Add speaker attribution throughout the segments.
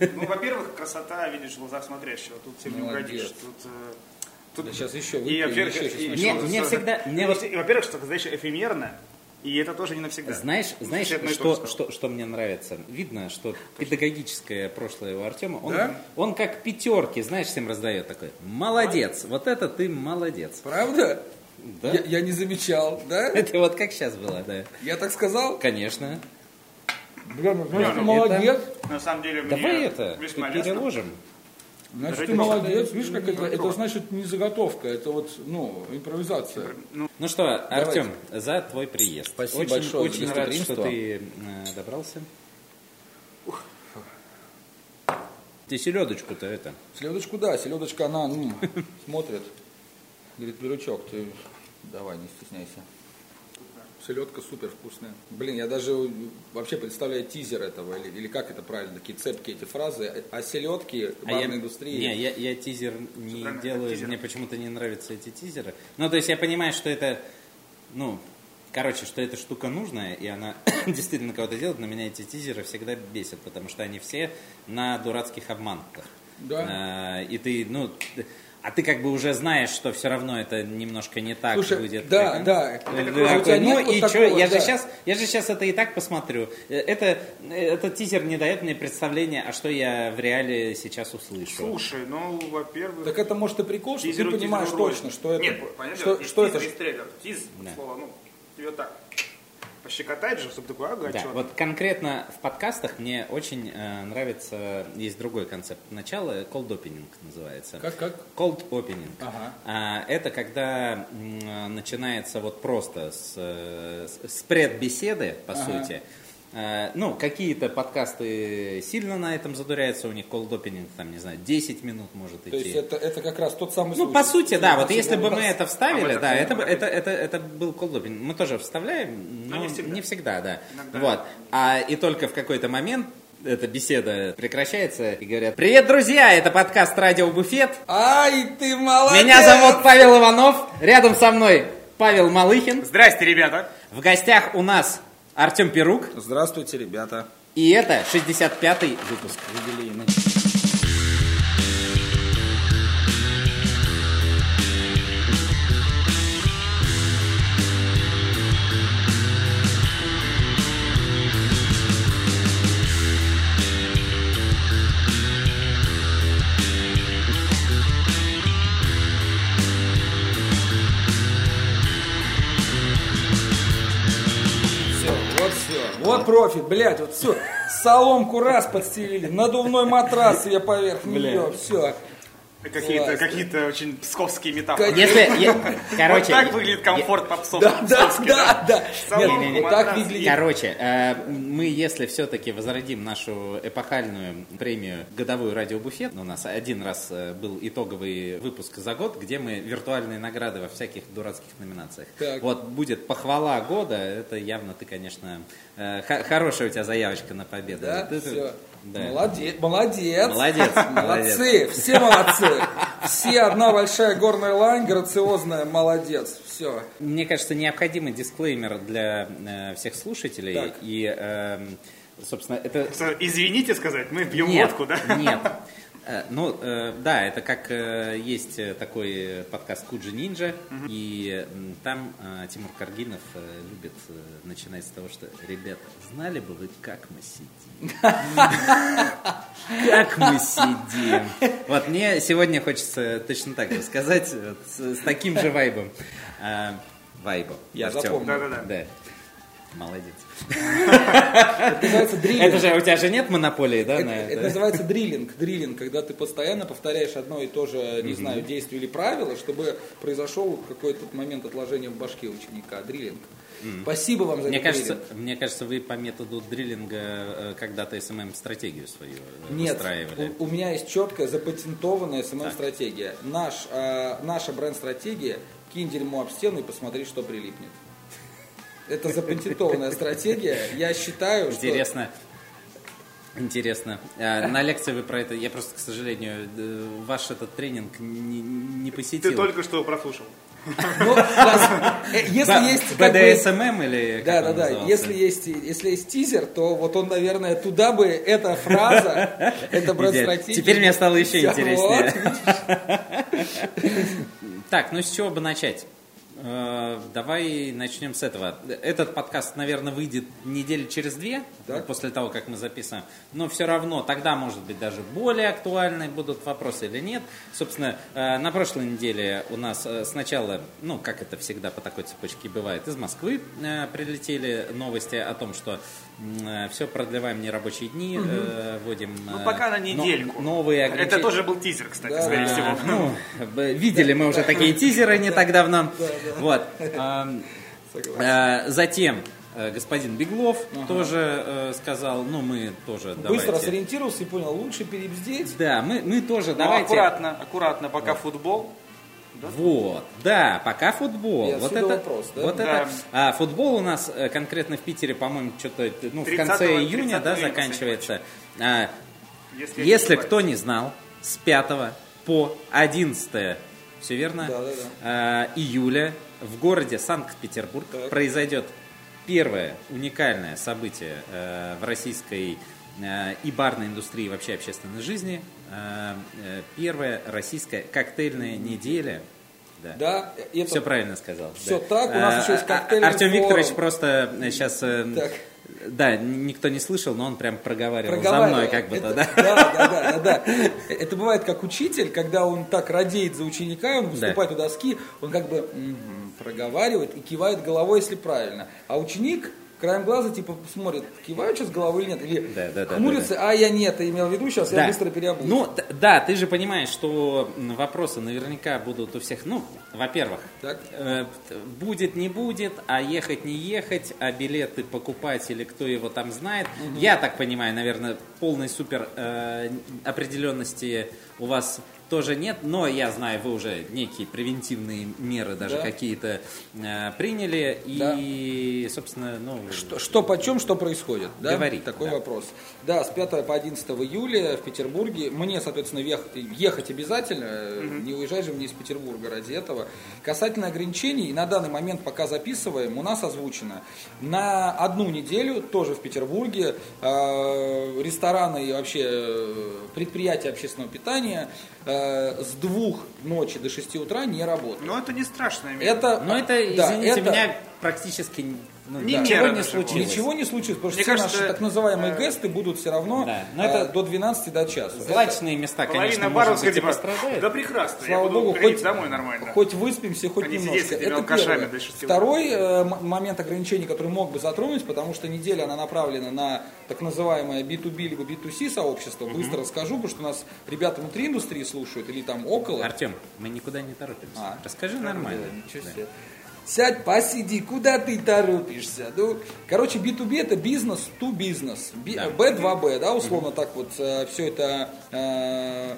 Speaker 1: Ну, во-первых, красота, видишь, в глазах смотрящего. Тут всем не угодишь. Тут, э, тут-
Speaker 2: Да сейчас еще
Speaker 1: И,
Speaker 2: выпью,
Speaker 1: во-первых,
Speaker 2: еще
Speaker 1: и- и-
Speaker 2: начну.
Speaker 3: Мне-
Speaker 1: что-
Speaker 3: мне
Speaker 1: что-
Speaker 3: всегда- мне
Speaker 1: и,
Speaker 3: вот-
Speaker 1: и, во-первых, что, знаешь, эфемерно, и это тоже не навсегда.
Speaker 3: Знаешь, знаешь
Speaker 1: и то
Speaker 3: что,
Speaker 1: сказал.
Speaker 3: что, что мне нравится? Видно, что педагогическое прошлое у Артема, он,
Speaker 2: Да?
Speaker 3: он как пятерки, знаешь, всем раздает такой. Молодец, вот это ты молодец.
Speaker 2: Правда?
Speaker 3: Да?
Speaker 2: Я, я не замечал, да?
Speaker 3: Это вот как сейчас было, да.
Speaker 2: Я так сказал?
Speaker 3: Конечно.
Speaker 2: Блин, ну, значит, ты
Speaker 1: ну,
Speaker 2: молодец.
Speaker 1: На самом деле, мне
Speaker 3: Давай это переложим.
Speaker 2: Значит, ты молодец. Видишь, как это, это значит не заготовка, это вот, ну, импровизация.
Speaker 3: Ну что, Артем, за твой приезд.
Speaker 2: Спасибо
Speaker 3: очень,
Speaker 2: большое
Speaker 3: Очень рад, что ты э, добрался. Ты селедочку-то это.
Speaker 2: Селедочку, да, селедочка, она, ну, смотрит. Говорит, Пирючок, ты давай, не стесняйся. Селедка супер вкусная. Блин, я даже вообще представляю тизер этого, или, или как это правильно, такие цепкие эти фразы. О селедке,
Speaker 3: А я-
Speaker 2: барной индустрии.
Speaker 3: Не, я, я тизер не
Speaker 1: правильно,
Speaker 3: делаю,
Speaker 1: тизер.
Speaker 3: мне почему-то не нравятся эти тизеры. Ну, то есть я понимаю, что это, ну, короче, что эта штука нужная, и она действительно кого-то делает, но меня эти тизеры всегда бесят, потому что они все на дурацких обманках.
Speaker 2: Да.
Speaker 3: А, и ты, ну, а ты как бы уже знаешь, что все равно это немножко не так
Speaker 2: Слушай,
Speaker 3: будет.
Speaker 2: да,
Speaker 3: как-
Speaker 2: да. У
Speaker 3: такой,
Speaker 2: нет
Speaker 3: ну
Speaker 2: вот
Speaker 3: и что, я же
Speaker 2: да.
Speaker 3: сейчас, я же сейчас это и так посмотрю. Э, Это, этот тизер не дает мне представления, а что я в реале сейчас услышу.
Speaker 1: Слушай, ну, во-первых...
Speaker 2: Так это может и прикол, что
Speaker 1: тизеру
Speaker 2: ты понимаешь
Speaker 1: тизеру роль.
Speaker 2: точно, что это.
Speaker 1: Нет, понятно,
Speaker 2: что, что
Speaker 1: тизер,
Speaker 2: это.
Speaker 1: есть трейлер. Тиз,
Speaker 3: Да.
Speaker 1: слово, ну, тебе так пощекотать же, чтобы такой, ага,
Speaker 3: Да, вот конкретно в подкастах мне очень э, нравится, есть другой концепт начала, cold opening называется.
Speaker 2: Как, как?
Speaker 3: Cold opening.
Speaker 2: Ага.
Speaker 3: А, это когда м, начинается вот просто с, э, с- с предбеседы, по
Speaker 2: Ага.
Speaker 3: сути. Э, Ну, какие-то подкасты сильно на этом задуряются, у них cold opening, там, не знаю, 10 минут может идти.
Speaker 2: То есть это, это как раз тот самый
Speaker 3: Ну,
Speaker 2: случай.
Speaker 3: по сути, да, вот если бы мы
Speaker 2: вам.
Speaker 3: это вставили,
Speaker 1: А, вот
Speaker 3: да,
Speaker 1: это
Speaker 3: это, бы- это, это, был колдопинг. Мы тоже вставляем, но
Speaker 1: не всегда.
Speaker 3: не всегда, да.
Speaker 1: Иногда.
Speaker 3: Вот. А и только в какой-то момент эта беседа прекращается и говорят, привет, друзья, это подкаст «Радио Буфет».
Speaker 2: Ай, ты молодец!
Speaker 3: Меня зовут Павел Иванов, рядом со мной Павел Малыхин.
Speaker 1: Здрасте, ребята.
Speaker 3: В гостях у нас Артем Перук.
Speaker 2: Здравствуйте, ребята.
Speaker 3: И это 65-й выпуск.
Speaker 2: Юбилейный. Вот все. Вот профит, блядь, вот все. Соломку раз подстелили, надувной матрас себе поверх нее, все.
Speaker 1: Какие-то
Speaker 2: Классно.
Speaker 1: какие очень псковские метафоры.
Speaker 3: Если, я- короче,
Speaker 1: вот так выглядит комфорт по псов.
Speaker 2: Да, да, да, да. Нет, вот так
Speaker 1: матрас.
Speaker 2: выглядит.
Speaker 3: Короче, э, мы, если все-таки возродим нашу эпохальную премию «Годовой радиобуфет», у нас один раз э, был итоговый выпуск за год, где мы виртуальные награды во всяких дурацких номинациях.
Speaker 2: Так.
Speaker 3: Вот будет похвала года, это явно ты, конечно, э, х- хорошая у тебя заявочка на победу.
Speaker 2: Да, все.
Speaker 3: Да.
Speaker 2: Молодец, молодец.
Speaker 3: Молодец,
Speaker 2: Молодцы, все молодцы. Все одна большая горная лань, грациозная, молодец. Все.
Speaker 3: Мне кажется, необходимый дисклеймер для э, всех слушателей.
Speaker 2: Так.
Speaker 3: И, эм, собственно, это
Speaker 1: Извините сказать, мы пьем
Speaker 3: Нет,
Speaker 1: водку, да?
Speaker 3: Нет. Э, Ну, э, да, это как э, есть такой подкаст Куджи Нинджа, и м, там Тимур Каргинов любит начинать с того, что, ребята, знали бы вы, как мы сидим? Как мы сидим? Вот мне сегодня хочется точно так же сказать, с таким же вайбом. Вайбом.
Speaker 2: Я запомнил.
Speaker 1: Да-да-да.
Speaker 3: Молодец.
Speaker 2: Это называется дриллинг.
Speaker 3: Это же у тебя же нет монополии, да,
Speaker 2: Это,
Speaker 3: на
Speaker 2: это
Speaker 3: это?
Speaker 2: называется дриллинг. Дриллинг, когда ты постоянно повторяешь одно и то же, не знаю, действие или правило, чтобы произошел какой-то момент отложения в башке ученика. Дриллинг. Спасибо вам за
Speaker 3: Мне кажется,
Speaker 2: дриллинг.
Speaker 3: мне кажется, вы по методу дриллинга э, когда-то СММ-стратегию свою э,
Speaker 2: Нет,
Speaker 3: выстраивали.
Speaker 2: у, у меня есть четкая запатентованная СММ-стратегия. Наш, э, наша бренд-стратегия кинь дерьмо об стену и посмотри, что прилипнет. Это запатентованная стратегия. Я считаю, что...
Speaker 3: Интересно. Интересно. А, На лекции вы про это, я просто, к сожалению, э, ваш этот тренинг не, не посетил.
Speaker 1: Ты только что прослушал.
Speaker 2: Ну, э, если
Speaker 3: Б-
Speaker 2: есть как бы-
Speaker 3: BDSMM или как
Speaker 2: Да,
Speaker 3: он
Speaker 2: да, да. Если есть, если есть тизер, то вот он, наверное, туда бы эта фраза, это брат-стратегия.
Speaker 3: Теперь мне стало еще интереснее.
Speaker 2: вот.
Speaker 3: Так, ну с чего бы начать? Э, Давай начнем с этого. Этот подкаст, наверное, выйдет недели через две,
Speaker 2: Так.
Speaker 3: после того, как мы записываем. Но все равно тогда, может быть, даже более актуальны будут вопросы или нет. Собственно, э, на прошлой неделе у нас э, сначала, ну, как это всегда по такой цепочке бывает, из Москвы прилетели новости о том, что все продлеваем нерабочие дни, э, вводим
Speaker 1: Ну,
Speaker 3: э,
Speaker 1: пока на
Speaker 3: но-
Speaker 1: неделю.
Speaker 3: новые
Speaker 1: Это
Speaker 3: ограничения.
Speaker 1: тоже был тизер, кстати,
Speaker 2: Да,
Speaker 1: скорее
Speaker 2: да.
Speaker 1: всего.
Speaker 3: Ну, видели мы уже такие тизеры не так давно. Вот. Э, Затем э, господин Беглов тоже э, сказал, ну мы тоже
Speaker 2: Быстро
Speaker 3: давайте.
Speaker 2: сориентировался и понял, лучше перебздеть.
Speaker 3: Да, мы, мы тоже
Speaker 1: Ну,
Speaker 3: давайте.
Speaker 1: аккуратно, аккуратно, пока футбол.
Speaker 3: Вот, да, пока футбол.
Speaker 2: И
Speaker 3: вот это,
Speaker 2: вопрос, да?
Speaker 3: вот
Speaker 1: Да.
Speaker 3: это. А футбол у нас э, конкретно в Питере, по-моему, что-то ну, в
Speaker 1: 30-го,
Speaker 3: конце июня, да,
Speaker 1: 30-го
Speaker 3: заканчивается. А,
Speaker 1: Если, не
Speaker 3: кто не знал, с 5 по 11, все верно?
Speaker 2: Да, да,
Speaker 3: А, июля в городе Санкт-Петербург
Speaker 2: Так.
Speaker 3: произойдет первое уникальное событие э, в российской э, и барной индустрии, и вообще общественной жизни. Э, э, первая российская коктейльная неделя. Да.
Speaker 2: Да, это-
Speaker 3: Все правильно сказал.
Speaker 2: Всё
Speaker 3: да.
Speaker 2: так, у нас еще есть
Speaker 3: А,
Speaker 2: коктейльный
Speaker 3: Артем
Speaker 2: форум.
Speaker 3: Викторович просто сейчас...
Speaker 2: Так.
Speaker 3: Да, никто не слышал, но он прям проговаривал, за
Speaker 2: проговаривал.
Speaker 3: мной как будто,
Speaker 2: Это-
Speaker 3: да?
Speaker 2: Да, да, да, да, да. Это бывает как учитель, когда он так радеет за ученика, он выступает у доски, он как бы «Мгм», проговаривает и кивает головой, если правильно. А ученик краем глаза типа смотрит, киваю сейчас головой или нет, или
Speaker 3: Да, да, да,
Speaker 2: хмурится, а я нет, я имел в виду, сейчас я
Speaker 3: Да.
Speaker 2: быстро переобуюсь.
Speaker 3: Ну, да, ты же понимаешь, что вопросы наверняка будут у всех. Ну, во-первых, э, будет, не будет, а ехать, не ехать, а билеты покупать или кто его там знает. Я так понимаю, наверное, полной супер э, определенности у вас тоже нет, но я знаю, вы уже некие превентивные меры даже
Speaker 2: Да.
Speaker 3: какие-то э, приняли. И, собственно, ну...
Speaker 2: Что, что почем, что происходит? Да?
Speaker 3: Говори,
Speaker 2: Такой
Speaker 3: да.
Speaker 2: вопрос. Да, с 5 по 11 июля в Петербурге. Мне, соответственно, ехать, ехать обязательно. Не уезжать же мне из Петербурга ради этого. Касательно ограничений, на данный момент, пока записываем, у нас озвучено на одну неделю, тоже в Петербурге, э, рестораны и вообще э, предприятия общественного питания э, с двух ночи до 6 утра не работают.
Speaker 1: Но это не страшная мера.
Speaker 2: Это,
Speaker 3: Но это,
Speaker 2: да,
Speaker 3: извините
Speaker 2: это-
Speaker 3: меня, практически ну,
Speaker 1: Не
Speaker 3: ничего
Speaker 1: мера
Speaker 3: не случилось.
Speaker 2: Ничего не случилось, потому что
Speaker 1: Мне
Speaker 2: все
Speaker 1: кажется,
Speaker 2: наши так называемые
Speaker 1: э,
Speaker 2: ГЭСТы будут все равно
Speaker 3: Да, но
Speaker 2: э,
Speaker 3: это-
Speaker 2: до 12 до часу.
Speaker 3: Злачные места, конечно, может быть, и
Speaker 1: типа,
Speaker 3: пострадают.
Speaker 1: да прекрасно, я
Speaker 2: Слава
Speaker 1: буду
Speaker 2: богу, хоть,
Speaker 1: домой нормально.
Speaker 2: хоть выспимся, хоть
Speaker 1: не
Speaker 2: немножко. Это первое. Второй э, момент ограничений, который мог бы затронуть, потому что неделя она направлена на так называемое B2B либо B2C сообщество. Быстро расскажу, потому что у нас ребята внутри индустрии слушают или там около.
Speaker 3: Артем, мы никуда не торопимся.
Speaker 2: А.
Speaker 3: Расскажи нормально.
Speaker 2: Да, ничего
Speaker 3: Да.
Speaker 2: себе. Сядь, посиди, куда ты торопишься? Ну, короче, B2B это бизнес to бизнес. Би-
Speaker 3: Да.
Speaker 2: B2B, да, условно так вот все это э,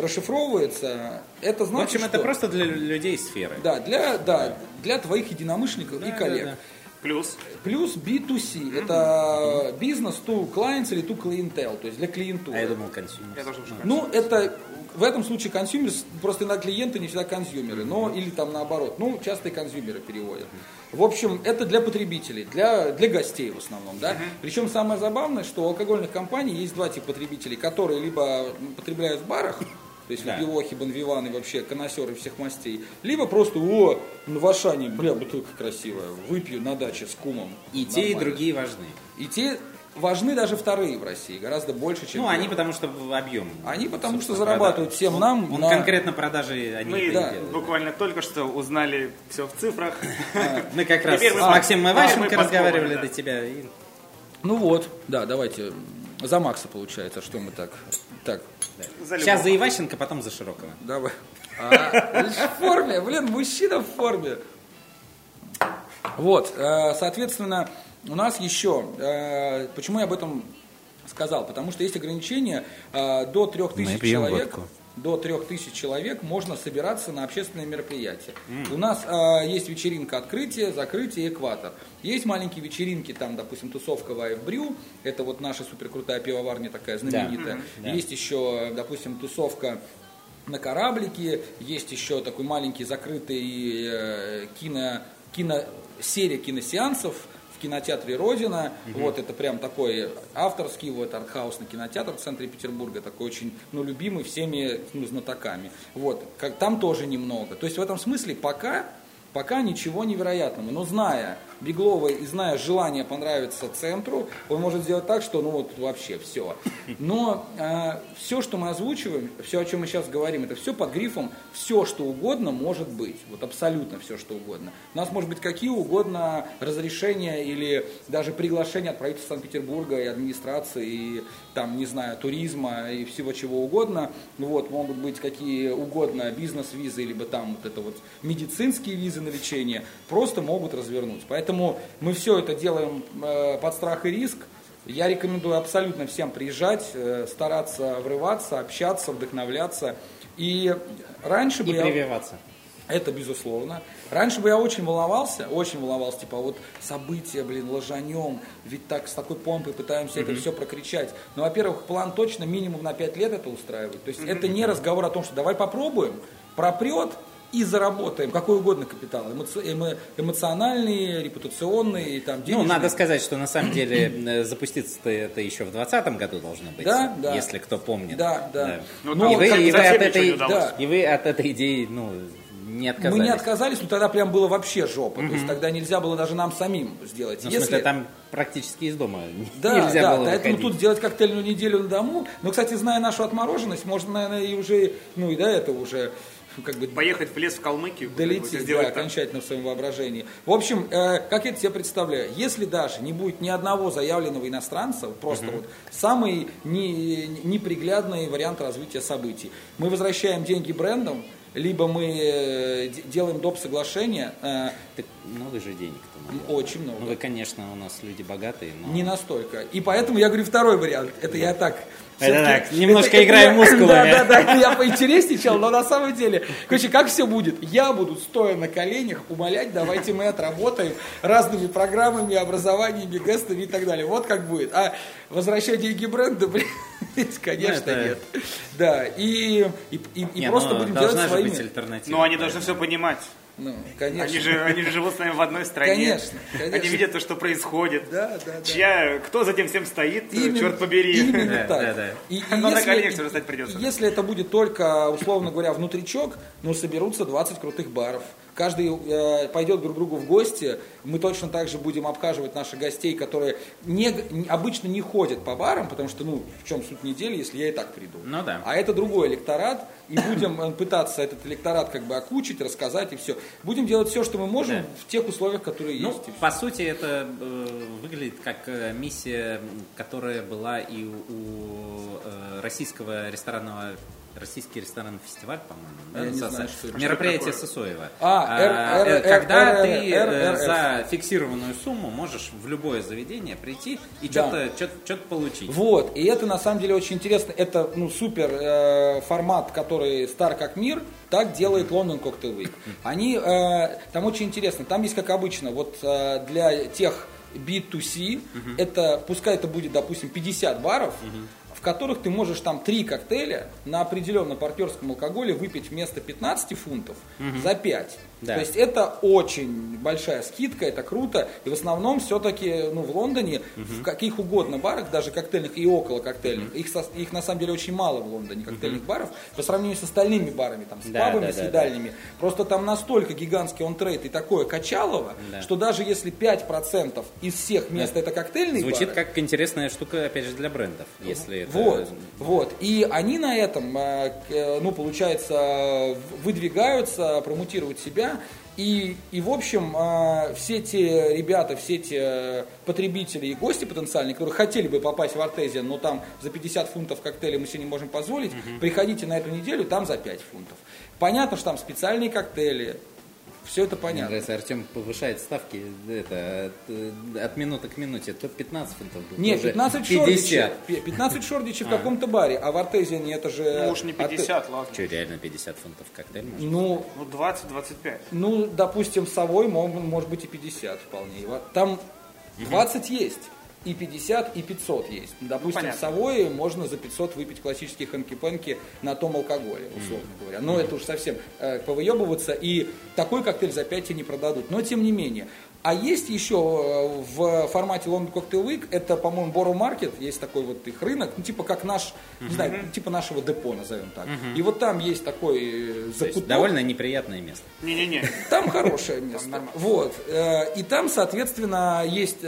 Speaker 2: расшифровывается. Это
Speaker 3: В
Speaker 2: значит,
Speaker 3: общем, это
Speaker 2: что-
Speaker 3: просто для людей сферы.
Speaker 2: Да, для, да, для твоих единомышленников и
Speaker 3: Да,
Speaker 2: коллег.
Speaker 3: да, да.
Speaker 1: Плюс.
Speaker 2: Плюс B2C, это бизнес to clients или to clientele, то есть для клиентуры.
Speaker 3: А я думал, consumer.
Speaker 1: Я тоже уже
Speaker 2: Ну, это в этом случае consumer, просто иногда клиенты не всегда consumer ы, но или там наоборот. Ну, часто и consumer ы переводят. В общем, это для потребителей, для, для гостей в основном, да. Причем самое забавное, что у алкогольных компаний есть два типа потребителей, которые либо потребляют в барах, то есть
Speaker 3: Да.
Speaker 2: Выпивохи, Бонвиваны, вообще connoisseur ы всех мастей, либо просто, о, ну, в Ашане, бля, бутылка красивая, выпью на даче с кумом.
Speaker 3: И те, и
Speaker 2: Нормально.
Speaker 3: другие важны.
Speaker 2: И те важны даже вторые в России, гораздо больше, чем
Speaker 3: Ну, они
Speaker 2: первые.
Speaker 3: потому что объем.
Speaker 2: Они потому что зарабатывают
Speaker 3: продаж.
Speaker 2: всем
Speaker 3: Он-
Speaker 2: нам
Speaker 3: Он
Speaker 2: на-
Speaker 3: конкретно продажи они
Speaker 1: Мы
Speaker 2: да,
Speaker 3: делают.
Speaker 1: буквально только что узнали все в цифрах.
Speaker 3: Мы как раз с Максимом
Speaker 1: А,
Speaker 3: Иващенко
Speaker 1: мы
Speaker 3: разговаривали до тебя.
Speaker 2: Ну вот, да, давайте за Макса получается, что мы так. Так,
Speaker 1: За
Speaker 3: Сейчас за
Speaker 1: любого.
Speaker 3: Иващенко, потом за Широкого.
Speaker 2: давай. А, в форме, блин, мужчина в форме. Вот, э, соответственно, у нас еще, э, почему я об этом сказал? Потому что есть ограничения э, до 3000
Speaker 3: Мы пьем
Speaker 2: человек.
Speaker 3: водку.
Speaker 2: До 3000 человек можно собираться на общественные мероприятия. У нас э, есть вечеринка открытия, закрытие, экватор. Есть маленькие вечеринки, там, допустим, тусовка Вайв Брю, это вот наша суперкрутая пивоварня такая знаменитая.
Speaker 3: Да.
Speaker 2: Есть еще, допустим, тусовка на кораблике, есть еще такой маленький закрытый э, кино, кино, серия киносеансов в кинотеатре Родина. Угу. Вот это прям такой авторский вот артхаусный кинотеатр в центре Петербурга, такой очень ну, любимый всеми ну, знатоками. Вот, как, там тоже немного. То есть в этом смысле пока, пока ничего невероятного. Но зная Беглова и зная желание понравиться центру, он может сделать так, что ну вот вообще все. Но э, все, что мы озвучиваем, все, о чем мы сейчас говорим, это все под грифом все, что угодно может быть. Вот абсолютно все, что угодно. У нас может быть какие угодно разрешения или даже приглашения от правительства Санкт-Петербурга и администрации, и там, не знаю, туризма и всего чего угодно. Вот, могут быть какие угодно бизнес-визы, либо там вот это вот медицинские визы на лечение, просто могут развернуть. Поэтому Поэтому мы все это делаем э, под страх и риск. Я рекомендую абсолютно всем приезжать, э, стараться врываться, общаться, вдохновляться. И раньше
Speaker 3: бы
Speaker 2: и
Speaker 3: я... прививаться.
Speaker 2: Это безусловно. Раньше бы я очень волновался, очень волновался, типа вот события, блин, ложанем, ведь так с такой помпой пытаемся mm-hmm. это все прокричать. Но, во-первых, план точно минимум на 5 лет это устраивает. То есть mm-hmm. это не разговор о том, что давай попробуем, пропрет, и заработаем какой угодно капитал, эмо, эмоциональный, репутационный, там,
Speaker 3: денежный. Ну, надо сказать, что на самом деле э, запуститься-то это еще в 2020 году должно быть,
Speaker 2: да, да.
Speaker 3: если кто помнит.
Speaker 2: Да, да. да.
Speaker 3: Ну, ну, и, вы, и, вы от этой, да. и вы от этой идеи, ну, не отказались.
Speaker 2: Мы не отказались, но тогда прям было вообще жопа. Mm-hmm. То есть тогда нельзя было даже нам самим сделать.
Speaker 3: Ну, Если... В смысле, там практически из дома
Speaker 2: да,
Speaker 3: нельзя
Speaker 2: да,
Speaker 3: было
Speaker 2: поэтому тут сделать коктейльную неделю на дому. Но, кстати, зная нашу отмороженность, можно, наверное, и уже, ну и до этого уже
Speaker 1: как бы поехать в лес в Калмыкию,
Speaker 2: долететь, да, окончательно в своем воображении. В общем, э, как я это себе представляю, если даже не будет ни одного заявленного иностранца, просто угу. вот самый не, неприглядный вариант развития событий, мы возвращаем деньги брендам, либо мы э, делаем доп. соглашение.
Speaker 3: Э, так много же денег-то
Speaker 2: Очень много.
Speaker 3: Ну вы, конечно, у нас люди богатые, но...
Speaker 2: Не настолько. И поэтому я говорю второй вариант. Это я так
Speaker 3: это так, немножко это, играем это, мускулами.
Speaker 2: Да, да, да, я поинтересничал, но на самом деле, короче, как все будет? Я буду, стоя на коленях, умолять, давайте мы отработаем разными программами, образованиями, гестами и так далее. Вот как будет. А возвращать деньги бренда, блин, конечно, ну, это... нет. Да, и, и, и, и просто будем делать своими. Быть
Speaker 1: альтернатива. Ну, они должны все понимать.
Speaker 2: Ну, конечно.
Speaker 1: Они же, они же живут с нами в одной стране.
Speaker 2: Конечно, конечно.
Speaker 1: Они видят то, что происходит.
Speaker 2: Да, да, да.
Speaker 1: Чья, кто за тем всем стоит, именно, черт побери.
Speaker 2: Именно да, так. Да, да.
Speaker 1: И, и Но если, на коленях все стать придется.
Speaker 2: Если это будет только, условно говоря, внутричок, ну, соберутся 20 крутых баров каждый э, пойдет друг другу в гости, мы точно так же будем обхаживать наших гостей, которые не, обычно не ходят по барам, потому что, ну, в чем суть недели, если я и так приду.
Speaker 3: Ну да.
Speaker 2: А это другой электорат, и будем э, пытаться этот электорат как бы окучить, рассказать и все. Будем делать все, что мы можем да. в тех условиях, которые
Speaker 3: ну,
Speaker 2: есть.
Speaker 3: По сути, это э, выглядит как э, миссия, которая была и у, у э, российского ресторанного Российский ресторанный фестиваль, по-моему, да?
Speaker 2: Я не знаю, что
Speaker 3: это. Мероприятие Сысоева.
Speaker 2: А,
Speaker 3: а когда ты за фиксированную сумму можешь в любое заведение прийти и что-то что получить.
Speaker 2: Вот, и это на самом деле очень интересно. Это ну, супер э, формат, который стар как мир, так делает Лондон Cocktail Week. Они, э, там очень интересно, там есть как обычно, вот э, для тех B2C, это, пускай это будет, допустим, 50 баров, которых ты можешь там три коктейля на определенном партнерском алкоголе выпить вместо 15 фунтов угу. за 5. Да. То есть это очень большая скидка, это круто. И в основном все-таки ну, в Лондоне, угу. в каких угодно барах, даже коктейльных и около коктейльных, угу. их, их на самом деле очень мало в Лондоне, коктейльных угу. баров, по сравнению с остальными барами, там, с да, пабами, да, с едальнями. Да, да. Просто там настолько гигантский онтрейд и такое качалово, да. что даже если 5% из всех мест да. это коктейльные
Speaker 3: Звучит
Speaker 2: бары,
Speaker 3: как интересная штука, опять же, для брендов, если это...
Speaker 2: Вот, вот. И они на этом, э, ну, получается, выдвигаются, промутируют себя, и, и в общем, э, все те ребята, все те потребители и гости потенциальные, которые хотели бы попасть в Артезиан, но там за 50 фунтов коктейля мы себе не можем позволить, угу. приходите на эту неделю, там за 5 фунтов. Понятно, что там специальные коктейли, все это понятно. Мне
Speaker 3: нравится, Артем повышает ставки это, от, минуты к минуте. То 15 фунтов
Speaker 2: будет. Нет, 15 шордичи. 15 шордичи в каком-то баре, а в Артезиане это же...
Speaker 1: Ну уж не 50, ладно.
Speaker 3: Что, реально 50 фунтов коктейль?
Speaker 2: Ну,
Speaker 1: ну 20-25.
Speaker 2: Ну, допустим, совой может быть и 50 вполне. Там 20 есть. И 50, и 500 есть. Допустим,
Speaker 1: понятно.
Speaker 2: в Савое можно за 500 выпить классические хэнки-пенки на том алкоголе, условно говоря. Но это уж совсем э, повыебываться, и такой коктейль за 5 тебе не продадут. Но тем не менее. А есть еще э, в формате London Cocktail Week, это, по-моему, Borough Market, есть такой вот их рынок, ну, типа как наш, не знаю, типа нашего депо, назовем так. И вот там есть такой э,
Speaker 3: То есть
Speaker 2: закуток.
Speaker 3: довольно неприятное место.
Speaker 1: Не-не-не.
Speaker 2: Там хорошее место. Вот. Э, И там, соответственно, есть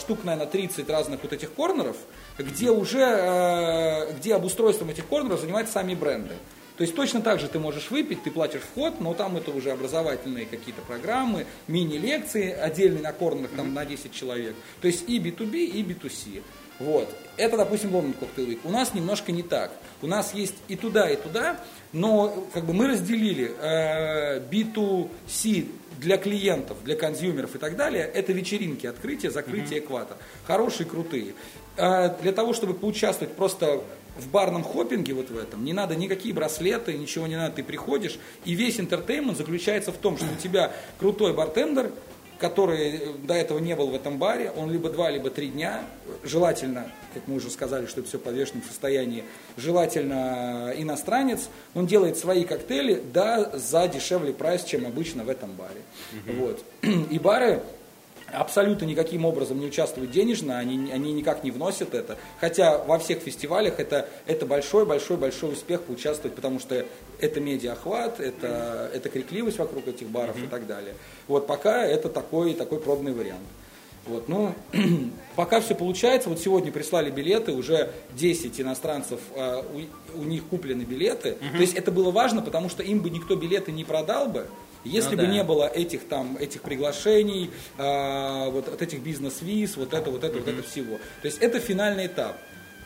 Speaker 2: штук, наверное, 30 разных вот этих корнеров, где уже, где обустройством этих корнеров занимаются сами бренды. То есть точно так же ты можешь выпить, ты платишь вход, но там это уже образовательные какие-то программы, мини-лекции, отдельные на корнерах там на 10 человек. То есть и B2B, и B2C. Вот. Это, допустим, Cocktail Week. У нас немножко не так. У нас есть и туда, и туда, но как бы мы разделили э, B2C для клиентов, для консюмеров и так далее. Это вечеринки, открытие, закрытие, экватор. Хорошие, крутые. Э, для того, чтобы поучаствовать просто в барном hopping е вот в этом, не надо никакие браслеты, ничего не надо, ты приходишь, и весь entertainment заключается в том, что у тебя крутой bartender, который э, до этого не был в этом баре, он либо два, либо три дня, желательно, как мы уже сказали, что это все в подвешенном состоянии, желательно э, иностранец, он делает свои коктейли, да, за дешевле price, чем обычно в этом баре. Вот. И бары абсолютно никаким образом не участвуют денежно, они, они никак не вносят это. Хотя во всех фестивалях это, это большой-большой-большой успех поучаствовать, потому что это медиа-охват, это, это крикливость вокруг этих баров и так далее. Вот пока это такой, такой пробный вариант. Вот, ну, пока все получается, вот сегодня прислали билеты, уже 10 иностранцев, а, у, у них куплены билеты. То есть это было важно, потому что им бы никто билеты не продал бы, если
Speaker 3: Ну
Speaker 2: бы
Speaker 3: да.
Speaker 2: не было этих там этих приглашений, а, вот, вот этих бизнес-виз, вот это, вот это, вот это всего. То есть это финальный этап.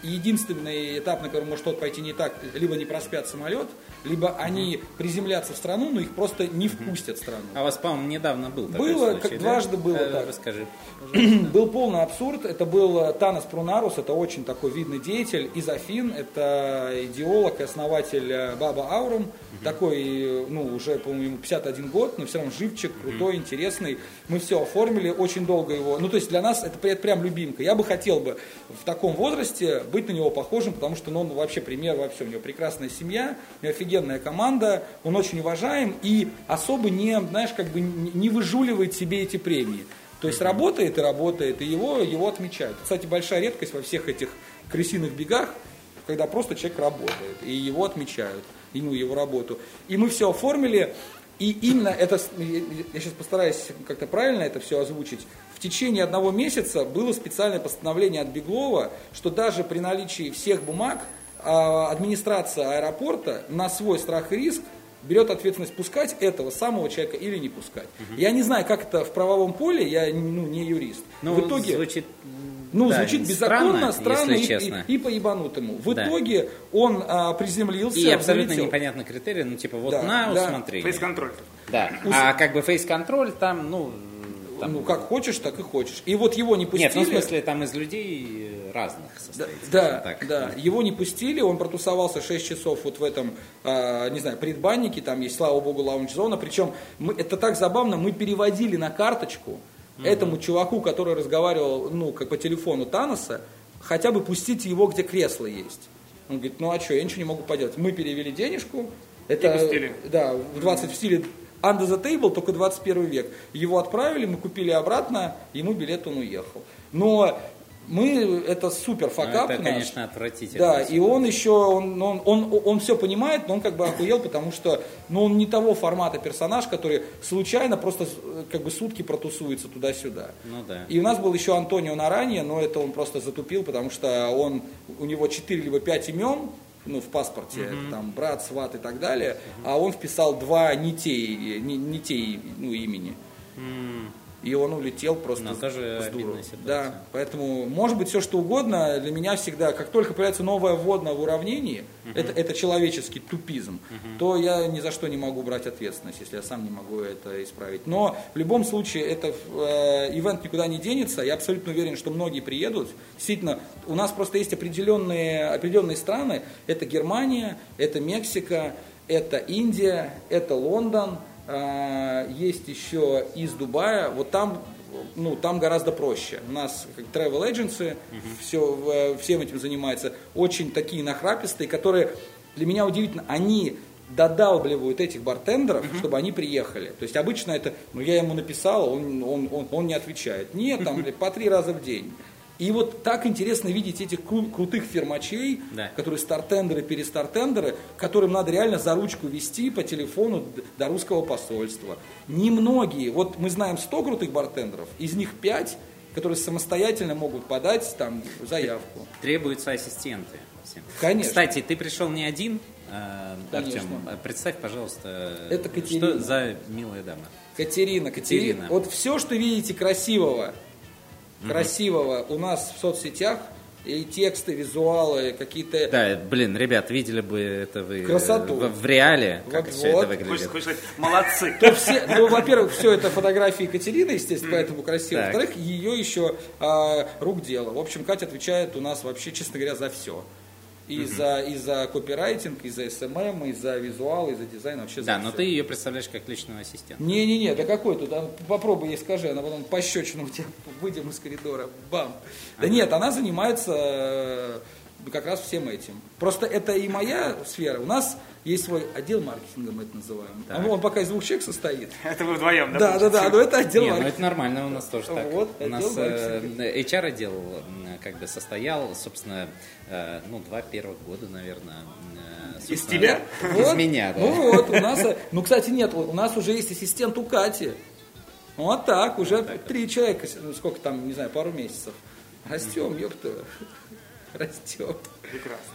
Speaker 2: Единственный этап, на котором может что-то пойти не так, либо не проспят самолет, либо они приземлятся в страну, но их просто не впустят в страну.
Speaker 3: А у вас, по-моему, недавно был такой
Speaker 2: Было,
Speaker 3: случай,
Speaker 2: как
Speaker 3: да?
Speaker 2: дважды было
Speaker 3: Э,
Speaker 2: так.
Speaker 3: Расскажи.
Speaker 2: был полный абсурд. Это был э, Танос Прунарус, это очень такой видный деятель из Афин, это идеолог и основатель э, Баба Аурум. Такой, э, ну, уже, по-моему, ему 51 год, но все равно живчик, крутой, интересный. Мы все оформили, очень долго его. Ну, то есть для нас это прям любимка. Я бы хотел бы в таком возрасте быть на него похожим, потому что ну, он вообще пример во всем. У него прекрасная семья, у него офигенная команда, он очень уважаем и особо не, знаешь, как бы не выжуливает себе эти премии. То есть работает и работает, и его, его отмечают. Кстати, большая редкость во всех этих крысиных бегах, когда просто человек работает, и его отмечают, ему его работу. И мы все оформили, и именно это, я сейчас постараюсь как-то правильно это все озвучить, в течение одного месяца было специальное постановление от Беглова, что даже при наличии всех бумаг а, администрация аэропорта на свой страх и риск берет ответственность пускать этого самого человека или не пускать. Я не знаю, как это в правовом поле, я ну, не юрист.
Speaker 3: Ну,
Speaker 2: в итоге,
Speaker 3: звучит,
Speaker 2: ну,
Speaker 3: да,
Speaker 2: звучит беззаконно, странно,
Speaker 3: если
Speaker 2: и,
Speaker 3: честно.
Speaker 2: и, и по-ебанутому. В
Speaker 3: Да.
Speaker 2: итоге он а, приземлился,
Speaker 3: И абсолютно
Speaker 2: вылетел.
Speaker 3: непонятный критерий, ну типа вот
Speaker 2: Да,
Speaker 3: на
Speaker 2: да.
Speaker 3: усмотрение.
Speaker 1: Фейс-контроль.
Speaker 3: Да. А как бы фейс-контроль там, ну, там-
Speaker 2: Ну, как хочешь, так и хочешь. И вот его не пустили.
Speaker 3: Нет, ну в смысле там из людей э, разных состоит.
Speaker 2: да,
Speaker 3: так.
Speaker 2: да. Его не пустили, он протусовался 6 часов вот в этом, а, не знаю, предбаннике, там есть, слава богу, лаунж-зона. Причем мы, это так забавно, мы переводили на карточку этому чуваку, который разговаривал, ну, как по телефону Таноса, хотя бы пустите его, где кресло есть. Он говорит, ну а что, я ничего не могу поделать. Мы перевели денежку. Это,
Speaker 1: пустили.
Speaker 2: Да, в 20 в стиле Under the Table, только 21 век. Его отправили, мы купили обратно, ему билет он уехал. Но мы, это супер
Speaker 3: Ну,
Speaker 2: факап
Speaker 3: это,
Speaker 2: наш.
Speaker 3: конечно, отвратительно.
Speaker 2: Да, и он еще, он, он, он, он все понимает, но он как бы охуел, потому что ну, он не того формата персонаж, который случайно просто э, как бы сутки протусуется туда-сюда.
Speaker 3: Ну да.
Speaker 2: И у нас был еще Антонио Наранье, но это он просто затупил, потому что он, у него 4 либо 5 имен, ну, в паспорте, там, брат, сват и так далее, а он вписал два не те, не, не те ну, имени. И он улетел просто с-
Speaker 3: тоже
Speaker 2: с дуру. Да, поэтому может быть все что угодно. Для меня всегда, как только появляется новое вводное в уравнении, это, это человеческий тупизм, то я ни за что не могу брать ответственность, если я сам не могу это исправить. Но в любом случае, это э, ивент никуда не денется. Я абсолютно уверен, что многие приедут. Действительно, у нас просто есть определенные, определенные страны. Это Германия, это Мексика, это Индия, это Лондон. А, есть еще из Дубая. Вот там ну, там гораздо проще. У нас как travel agency, все, всем этим занимается, очень такие нахрапистые, которые, для меня удивительно, они додалбливают этих бартендеров, uh-huh. чтобы они приехали. То есть обычно это, ну я ему написал, он, он, он, он не отвечает. Нет, там по три раза в день. И вот так интересно видеть этих кру- крутых фирмачей, да. которые стартендеры, перестартендеры, которым надо реально за ручку вести по телефону до русского посольства. Немногие, вот мы знаем 100 крутых бартендеров, из них 5, которые самостоятельно могут подать там заявку.
Speaker 3: Требуются ассистенты.
Speaker 2: Конечно.
Speaker 3: Кстати, ты пришел не один, э, Артем. Представь, пожалуйста,
Speaker 2: Это Катерина.
Speaker 3: что за милая дама?
Speaker 2: Катерина, Катерина. Катерина. Вот все, что видите красивого, красивого у нас в соцсетях, и тексты, визуалы, какие-то...
Speaker 3: Да, блин, ребят, видели бы это вы
Speaker 2: Красоту.
Speaker 3: В, в реале, как вот, все
Speaker 1: вот.
Speaker 3: это выглядит.
Speaker 1: Хочешь, хочешь молодцы.
Speaker 2: То все, ну, во-первых, все это фотографии Екатерины, естественно, поэтому красиво. Во-вторых, ее еще а, рук дело. В общем, Катя отвечает у нас вообще, честно говоря, за все. И, угу. за, и за копирайтинг, и за SMM, и за визуал, и за дизайн, вообще
Speaker 3: Да,
Speaker 2: за
Speaker 3: но
Speaker 2: все.
Speaker 3: ты ее представляешь как личного ассистента.
Speaker 2: Не-не-не, да какой тут, а, попробуй ей скажи, она потом пощечину у тебя, выйдем из коридора, бам. Да нет, она занимается э, как раз всем этим. Просто это и моя сфера. У нас есть свой отдел маркетинга, мы это называем. Так. Он пока из двух человек состоит.
Speaker 1: Это вы вдвоем, да?
Speaker 2: Да, да, да, но это отдел
Speaker 3: Не, ну
Speaker 2: маркетинга.
Speaker 3: это нормально, у нас тоже так.
Speaker 2: Вот,
Speaker 3: у нас э,
Speaker 2: маркетинга.
Speaker 3: HR отдел как бы состоял, собственно, э, ну, два первых года, наверное. э,
Speaker 1: Из тебя?
Speaker 3: Из
Speaker 2: Вот.
Speaker 3: меня, да.
Speaker 2: Ну вот, у нас, э, ну, кстати, нет, у нас уже есть ассистент у Кати. Вот так, уже три человека, ну, сколько там, не знаю, пару месяцев. Растем, ёпта. Растем.
Speaker 1: Прекрасно.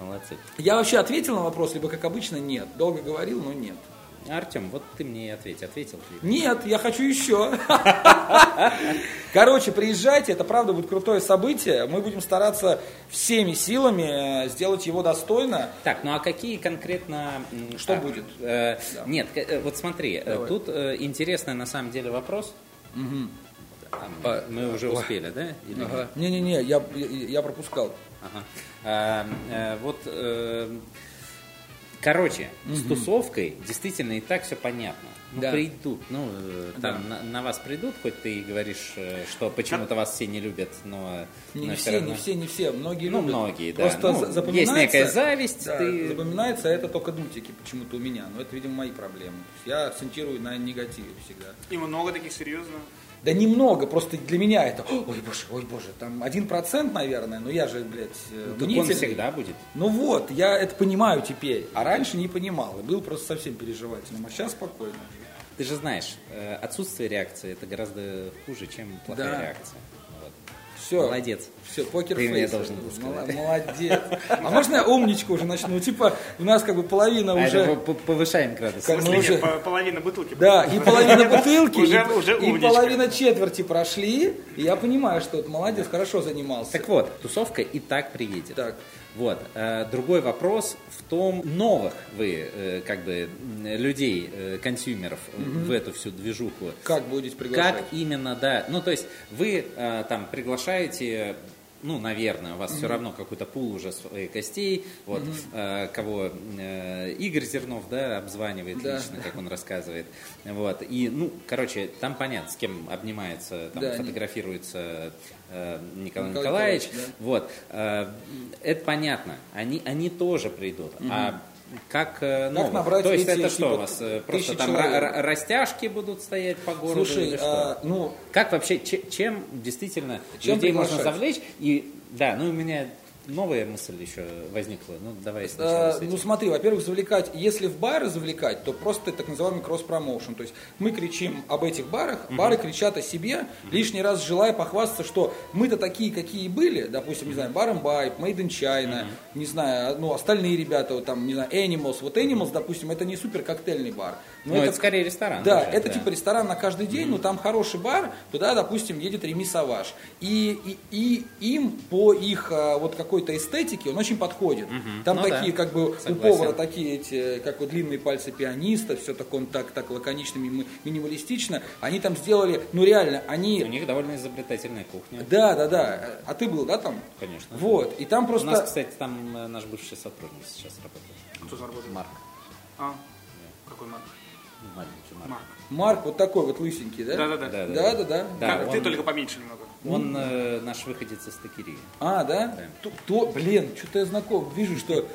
Speaker 3: Молодцы.
Speaker 2: Я вообще ответил на вопрос, либо как обычно нет. Долго говорил, но нет.
Speaker 3: Артем, вот ты мне и ответь. Ответил ли?
Speaker 2: Нет, я хочу еще. Короче, приезжайте, это правда будет крутое событие. Мы будем стараться всеми силами э, сделать его достойно.
Speaker 3: Так, ну а какие конкретно...
Speaker 2: Что
Speaker 3: а,
Speaker 2: будет?
Speaker 3: э,
Speaker 2: Да.
Speaker 3: Нет, э, вот смотри, э,
Speaker 2: Давай.
Speaker 3: тут э, интересный на самом деле вопрос. А, Мы уже успели, да?
Speaker 2: Не-не-не, я, я пропускал.
Speaker 3: Ага. А, вот, э, короче, с тусовкой действительно и так все понятно. Ну,
Speaker 2: Да.
Speaker 3: придут, ну, там
Speaker 2: Да.
Speaker 3: на, на вас придут, хоть ты и говоришь, что почему-то вас все не любят, но...
Speaker 2: Не,
Speaker 3: но
Speaker 2: все,
Speaker 3: равно-
Speaker 2: не все, не все. Многие
Speaker 3: Ну,
Speaker 2: любят.
Speaker 3: многие, да.
Speaker 2: Просто
Speaker 3: Ну,
Speaker 2: за-
Speaker 3: есть
Speaker 2: запоминается,
Speaker 3: некая зависть,
Speaker 2: да,
Speaker 3: ты-
Speaker 2: Запоминается это только нутики почему-то у меня. Но это, видимо, мои проблемы. Я акцентирую на негативе всегда.
Speaker 1: И много таких серьезно.
Speaker 2: Да немного, просто для меня это, ой боже, ой боже, там один процент, наверное, но я же, блядь, э,
Speaker 3: Так он всегда будет.
Speaker 2: Ну вот, я это понимаю теперь, а раньше не понимал, и был просто совсем переживательным, а сейчас спокойно.
Speaker 3: Ты же знаешь, э, отсутствие реакции это гораздо хуже, чем плохая
Speaker 2: Да.
Speaker 3: реакция.
Speaker 2: Все.
Speaker 3: Молодец.
Speaker 2: Все, покер
Speaker 3: Ты мне
Speaker 2: фейс.
Speaker 3: должен был сказать.
Speaker 2: Молодец. А можно я умничку уже начну? Ну, типа, у нас как бы половина
Speaker 3: А
Speaker 2: уже...
Speaker 3: повышаем градус.
Speaker 2: Как- уже-
Speaker 1: половина бутылки.
Speaker 2: Да, и половина бутылки,
Speaker 1: Уже-
Speaker 2: и, половина четверти прошли, и я понимаю, что молодец, хорошо занимался.
Speaker 3: Так вот, тусовка и так приедет.
Speaker 2: Так.
Speaker 3: Вот. э, Другой вопрос в том, новых вы, э, как бы, людей, э, консюмеров э, в эту всю движуху.
Speaker 2: Как будете приглашать?
Speaker 3: Как именно, да. Ну, то есть вы там приглашаете, ну, наверное, у вас все равно какой-то пул уже своих гостей, вот, э, кого э, Игорь Зернов, да, обзванивает
Speaker 2: Да.
Speaker 3: лично, как он рассказывает, вот, и, ну, короче, там понятно, с кем обнимается, там
Speaker 2: Да,
Speaker 3: фотографируется э, Николай,
Speaker 2: Николай
Speaker 3: Николаевич,
Speaker 2: да.
Speaker 3: вот, э, это понятно, они, они тоже придут, а как, э, новых?
Speaker 2: набрать
Speaker 3: то есть
Speaker 2: эти,
Speaker 3: это что
Speaker 2: типа,
Speaker 3: у вас, э, просто там
Speaker 2: человек?
Speaker 3: ра- ра- растяжки будут стоять по городу
Speaker 2: Слушай,
Speaker 3: или что?
Speaker 2: а, ну,
Speaker 3: Как вообще, че- чем действительно
Speaker 2: Чем
Speaker 3: людей можно
Speaker 2: приглашать?
Speaker 3: завлечь? И да, ну у меня новая мысль еще возникла. Ну давай сначала
Speaker 2: Э,
Speaker 3: с этим.
Speaker 2: ну смотри, во-первых, завлекать, если в бары завлекать, то просто так называемый кросс-промоушен. То есть мы кричим об этих барах, бары кричат о себе, лишний раз желая похвастаться, что мы-то такие, какие были, допустим, не знаю, бар Imbibe, Made in China, не знаю, ну остальные ребята, вот там, не знаю, Animals. Вот Animals, допустим, это не супер коктейльный бар. Но
Speaker 3: ну это, скорее ресторан.
Speaker 2: Да,
Speaker 3: уже,
Speaker 2: это типа ресторан на каждый день, но там хороший бар, туда, допустим, едет Реми Саваш. И, и, и им по их а, вот какой-то эстетике он очень подходит. Там
Speaker 3: Ну
Speaker 2: такие,
Speaker 3: да,
Speaker 2: как бы, у
Speaker 3: согласен.
Speaker 2: повара такие эти, как вот длинные пальцы пианиста, все так он так, так лаконично, ми- минималистично. Они там сделали, ну реально, они...
Speaker 3: У них довольно изобретательная кухня.
Speaker 2: Да, да, да. А ты был, да, там?
Speaker 3: Конечно.
Speaker 2: Вот. И там
Speaker 3: У
Speaker 2: просто...
Speaker 3: нас, кстати, там э, наш бывший сотрудник сейчас работает.
Speaker 1: Кто заработает?
Speaker 3: Марк.
Speaker 1: А, какой марк?
Speaker 3: Маленький Марк.
Speaker 1: Марк.
Speaker 2: Марк вот такой вот лысенький, да?
Speaker 1: Да-да-да.
Speaker 3: Да, да.
Speaker 2: Да, да, да.
Speaker 3: Да,
Speaker 1: Как
Speaker 3: он-
Speaker 1: ты только поменьше немного.
Speaker 3: Он э, наш выходец из Токирии.
Speaker 2: А, да?
Speaker 3: Да.
Speaker 2: Т- То, блин, что-то я знаком. Вижу, что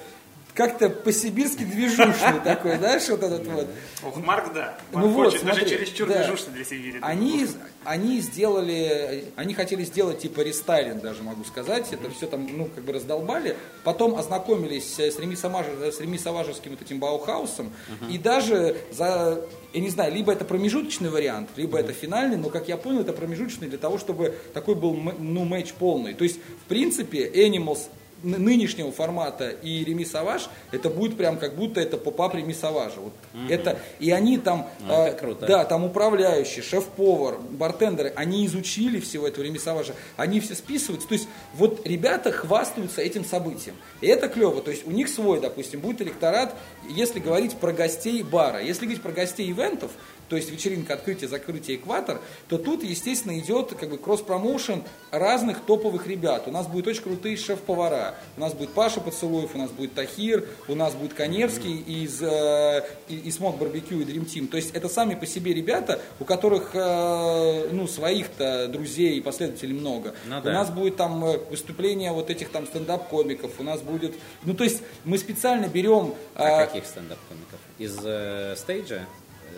Speaker 2: как-то по-сибирски движушный такой, да, что вот этот вот.
Speaker 1: Ох, Марк, да.
Speaker 2: Ну вот,
Speaker 1: даже
Speaker 2: смотри,
Speaker 1: чересчур
Speaker 2: да.
Speaker 1: движушный для Сибири.
Speaker 2: Они, они сделали, они хотели сделать типа рестайлинг даже, могу сказать. Это все там, ну, как бы раздолбали. Потом ознакомились с Реми, с Реми Саважевским вот этим Баухаусом. И даже за, я не знаю, либо это промежуточный вариант, либо это финальный, но, как я понял, это промежуточный для того, чтобы такой был, ну, матч полный. То есть, в принципе, Animals нынешнего формата и Реми Саваж, это будет прям как будто это поп-ап Реми Саважа. Вот это, и они там,
Speaker 3: Ну, это
Speaker 2: э,
Speaker 3: круто.
Speaker 2: да, там управляющие, шеф-повар, бартендеры, они изучили всего этого Реми Саважа, они все списываются. То есть вот ребята хвастаются этим событием. И это клево. То есть у них свой, допустим, будет электорат, если говорить про гостей бара. Если говорить про гостей ивентов, то есть вечеринка открытия, закрытия, экватор, то тут, естественно, идет как бы кросс-промоушен разных топовых ребят. У нас будет очень крутые шеф-повара. У нас будет Паша Поцелуев, у нас будет Тахир, у нас будет Коневский из, э, и, и Смок Барбекю и Dream Team. То есть это сами по себе ребята, у которых э, ну, своих-то друзей и последователей много.
Speaker 3: Ну
Speaker 2: у
Speaker 3: да.
Speaker 2: нас будет там э, выступление вот этих там стендап-комиков, у нас будет... Ну, то есть мы специально берем...
Speaker 3: А
Speaker 2: э,
Speaker 3: каких стендап-комиков? Из э, Stage а?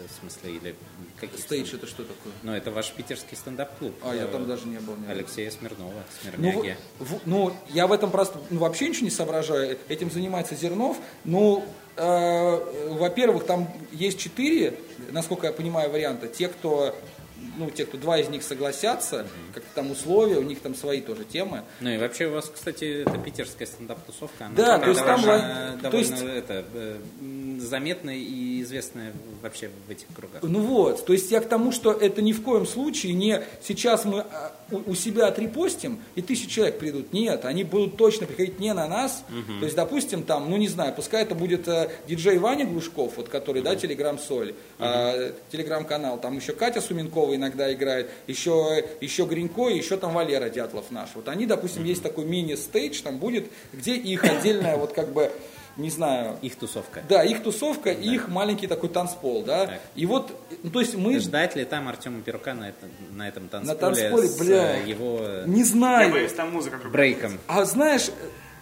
Speaker 3: В смысле, или каких Stage
Speaker 2: это что такое?
Speaker 3: Ну, это ваш питерский стендап-клуб.
Speaker 2: А, я
Speaker 3: Э,
Speaker 2: там даже не был. разу.
Speaker 3: Алексея Смирнова,
Speaker 2: Ну,
Speaker 3: Смирняги.
Speaker 2: в- ну, я в этом просто ну, вообще ничего не соображаю. Этим занимается Зернов. Ну, э, во-первых, там есть четыре, насколько я понимаю, варианта. Те, кто, ну, те, кто два из них согласятся, как-то там условия, у них там свои тоже темы.
Speaker 3: Ну и вообще у вас, кстати, это питерская стендап-тусовка. Она
Speaker 2: Да, то есть там
Speaker 3: довольно,
Speaker 2: то есть-
Speaker 3: это, э, заметная и известная вообще в этих кругах.
Speaker 2: Ну вот, то есть я к тому, что это ни в коем случае не сейчас мы а, у, себя отрепостим, и тысячи человек придут. Нет, они будут точно приходить не на нас. То есть, допустим, там, ну не знаю, пускай это будет э, диджей Ваня Глушков, вот который, да, Телеграм Соль, э, Телеграм-канал, там еще Катя Суменкова иногда играет, еще, еще Гринько и еще там Валера Дятлов наш. Вот они, допустим, есть такой мини-стейдж, там будет, где их отдельная, вот как бы, не знаю,
Speaker 3: Их тусовка.
Speaker 2: да, их тусовка, их маленький такой танцпол, да.
Speaker 3: Так.
Speaker 2: И вот, ну, то есть мы
Speaker 3: Ждать ли там Артема Пирука на, этом, на этом танцполе,
Speaker 2: танцполе,
Speaker 3: с
Speaker 2: бля.
Speaker 3: э, его э,
Speaker 2: не
Speaker 1: Я
Speaker 2: знаю.
Speaker 1: боюсь, там музыка
Speaker 3: брейком?
Speaker 2: А знаешь,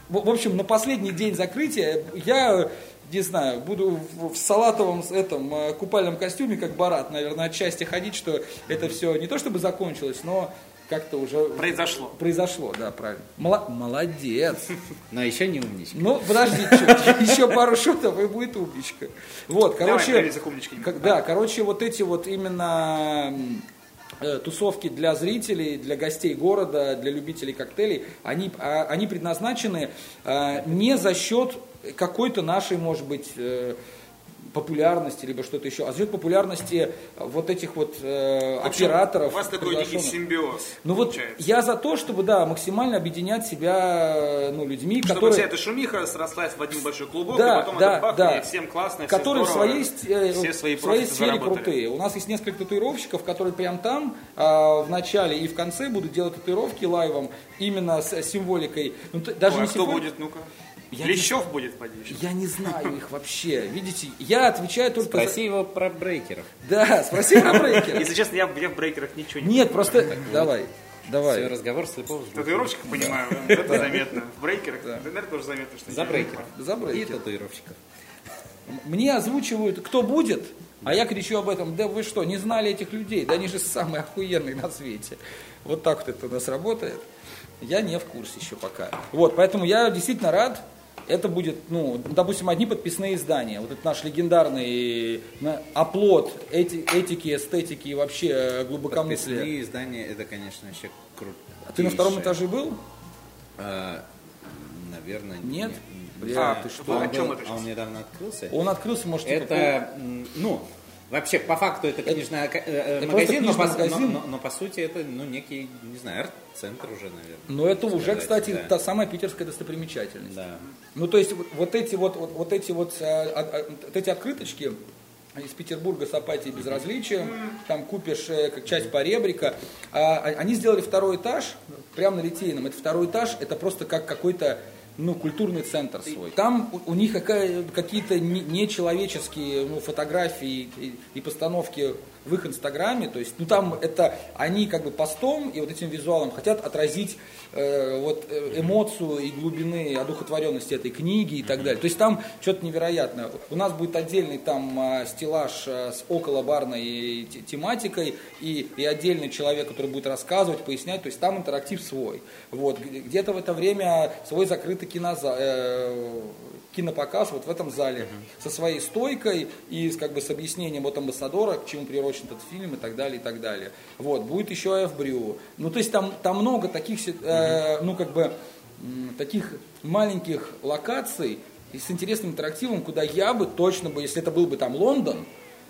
Speaker 2: в общем, на последний день закрытия я не знаю, буду в, салатовом этом э, купальном костюме, как Барат, наверное, отчасти ходить, что это все не то чтобы закончилось, но как-то уже
Speaker 1: Произошло.
Speaker 2: произошло, да, правильно. Мола- Молодец.
Speaker 3: Но еще не умничка.
Speaker 2: Ну, подожди, еще пару шутов и будет умничка. Вот, короче, да, короче, вот эти вот именно э, тусовки для зрителей, для гостей города, для любителей коктейлей, они, а, они предназначены а, не за счет какой-то нашей, может быть, э, популярности, либо что-то еще, а за счет популярности вот этих вот э,
Speaker 1: В общем,
Speaker 2: операторов.
Speaker 1: У вас такой некий симбиоз
Speaker 2: Ну вот
Speaker 1: получается.
Speaker 2: я за то, чтобы, да, максимально объединять себя, э, ну, людьми,
Speaker 1: Чтобы
Speaker 2: которые...
Speaker 1: вся эта шумиха срослась в один большой клубок,
Speaker 2: Да,
Speaker 1: и потом
Speaker 2: да,
Speaker 1: это бах,
Speaker 2: да.
Speaker 1: и всем классно,
Speaker 2: которые в
Speaker 1: все здорово,
Speaker 2: своей, ст- э,
Speaker 1: все свои
Speaker 2: в своей сфере
Speaker 1: заработали.
Speaker 2: крутые. У нас есть несколько татуировщиков, которые прям там а, в начале и в конце будут делать татуировки лайвом именно с символикой. Ну, даже
Speaker 1: Ой,
Speaker 2: не
Speaker 1: а кто
Speaker 2: символикой-
Speaker 1: будет, ну-ка?
Speaker 2: Я
Speaker 1: Лещев будет, поди. еще.
Speaker 2: Я не знаю их вообще. Видите, я отвечаю только
Speaker 3: Спроси его про брейкеров.
Speaker 2: за... Да, спроси про брейкера.
Speaker 1: Если честно, я, я в брейкерах ничего не
Speaker 2: Нет, просто... Давай,
Speaker 3: Все,
Speaker 2: давай.
Speaker 3: разговор слепого
Speaker 1: В татуировщиках понимаю, это заметно. В брейкерах, наверное, тоже заметно, что
Speaker 3: За
Speaker 1: не-
Speaker 3: брейкеров.
Speaker 2: За
Speaker 3: И
Speaker 2: брейкеров.
Speaker 3: татуировщиков.
Speaker 2: Мне озвучивают, кто будет, а я кричу об этом, да вы что, не знали этих людей, да они же самые охуенные на свете. Вот так вот это у нас работает. Я не в курсе еще пока. Вот, поэтому я действительно рад. Это будет, ну, допустим, одни подписные издания. Вот это наш легендарный на- оплот эти, этики, эстетики и вообще э, глубокомыслия.
Speaker 3: Подписные издания, это, конечно, вообще круто.
Speaker 2: А ты на втором этаже был?
Speaker 3: наверное,
Speaker 2: Нет?
Speaker 3: не-
Speaker 2: Бля,
Speaker 1: А,
Speaker 2: ты
Speaker 1: что? О чем
Speaker 3: был-
Speaker 1: это
Speaker 3: а он недавно открылся.
Speaker 2: Он открылся, может,
Speaker 3: Это, м, ну, вообще, по факту это книжный э, э,
Speaker 2: это
Speaker 3: магазин, но,
Speaker 2: магазин.
Speaker 3: но- но- но по сути это, ну, некий, не знаю, арт-центр уже, наверное.
Speaker 2: Но это уже,
Speaker 3: сказать,
Speaker 2: кстати,
Speaker 3: да.
Speaker 2: та самая питерская достопримечательность.
Speaker 3: Да.
Speaker 2: Ну, то есть вот, эти вот, вот, вот эти вот, а, а, а, вот эти открыточки из Петербурга с апатией и безразличием, там купишь э, как часть поребрика. А, а- они сделали второй этаж, прямо на Литейном. Это второй этаж, это просто как какой-то, ну, культурный центр свой. Там у, у них какая, какие-то не- нечеловеческие ну, фотографии и, и постановки в их инстаграме, то есть, ну там это они как бы постом и вот этим визуалом хотят отразить э, вот э, эмоцию и глубины одухотворенности этой книги и так далее. То есть там что-то невероятное. У нас будет отдельный там э, стеллаж э, с околобарной те- тематикой и, и отдельный человек, который будет рассказывать, пояснять, то есть там интерактив свой. Вот. Где-то в это время свой закрытый кинозал, э, кинопоказ вот в этом зале со своей стойкой и с, как бы с объяснением от амбассадора, к чему приурочен этот фильм и так далее, и так далее. Вот, будет еще F-Brew. Ну, то есть там, там много таких, э, ну, как бы, таких маленьких локаций и с интересным интерактивом, куда я бы точно бы, если это был бы там Лондон,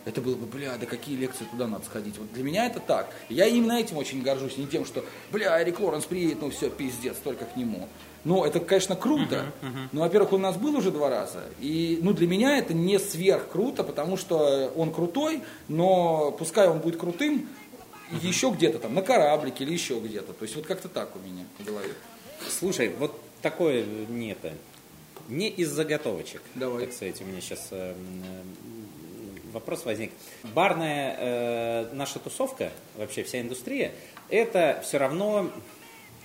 Speaker 2: это было бы, бля, да какие лекции туда надо сходить. Вот для меня это так. Я именно этим очень горжусь, не тем, что, бля, Эрик Лоренс приедет, ну все, пиздец, только к нему. Ну, это, конечно, круто. Но, во-первых, он у нас был уже два раза. И, ну, для меня это не сверх круто, потому что он крутой, но пускай он будет крутым еще где-то там, на кораблике или еще где-то. То есть вот как-то так у меня в голове.
Speaker 3: Слушай, вот такое не это. Не из заготовочек.
Speaker 2: Давай.
Speaker 3: Так сказать, у меня сейчас вопрос возник. Барная э, наша тусовка, вообще вся индустрия, это все равно,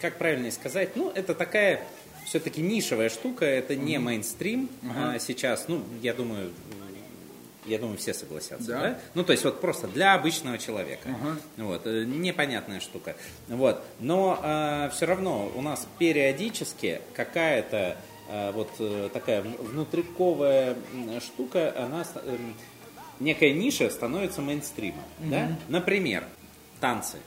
Speaker 3: как правильно сказать, ну, это такая все-таки нишевая штука, это не мейнстрим а, сейчас, ну, я думаю, я думаю, все согласятся,
Speaker 2: Да.
Speaker 3: да? Ну, то есть вот просто для обычного человека. Вот, э, непонятная штука. Вот. Но все равно у нас периодически какая-то э, вот э, такая вн- внутриковая штука, она эм, некая ниша становится мейнстримом. Да? Например, танцы.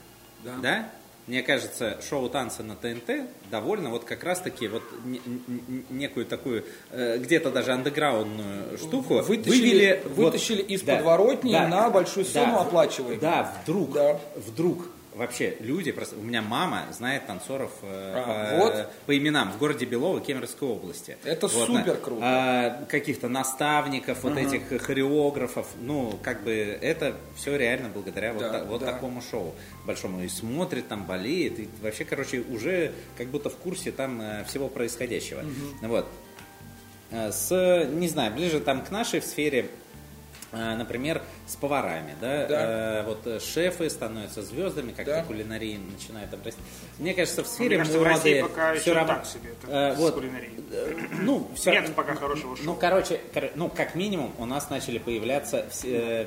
Speaker 2: Да.
Speaker 3: Да. Мне кажется, шоу танцы на ТНТ довольно вот как раз-таки вот не- не- некую такую, э, где-то даже андеграундную штуку
Speaker 2: Вытащили-
Speaker 3: вывели... вот-
Speaker 2: вытащили из подворотни на большую сцену оплачиваемую.
Speaker 3: Да, вдруг,
Speaker 2: Да.
Speaker 3: вдруг вообще люди, просто, у меня мама знает танцоров э,
Speaker 2: А,
Speaker 3: по,
Speaker 2: вот.
Speaker 3: по именам в городе Белово, Кемеровской области.
Speaker 2: Это
Speaker 3: Вот,
Speaker 2: супер круто.
Speaker 3: а, каких-то наставников, вот этих хореографов, ну, как бы это все реально благодаря вот,
Speaker 2: Да,
Speaker 3: та- вот
Speaker 2: да.
Speaker 3: такому шоу большому. И смотрит, там болеет, и вообще, короче, уже как будто в курсе там э, всего происходящего. Вот. Э, С, не знаю, ближе там к нашей сфере, э, например, с поварами, да,
Speaker 2: Да.
Speaker 3: Э, вот э, шефы становятся звездами, как
Speaker 2: Да.
Speaker 3: кулинарии начинает там расти. Мне кажется, в сфере
Speaker 1: Мне кажется, в
Speaker 3: моды
Speaker 1: России пока
Speaker 3: всё
Speaker 1: еще
Speaker 3: равно-
Speaker 1: так себе это
Speaker 3: Э,
Speaker 1: с
Speaker 3: вот,
Speaker 1: кулинарией.
Speaker 3: э, ну, всё-
Speaker 1: Нет пока хорошего шоу.
Speaker 3: ну, короче, кор- ну, как минимум, у нас начали появляться все- э,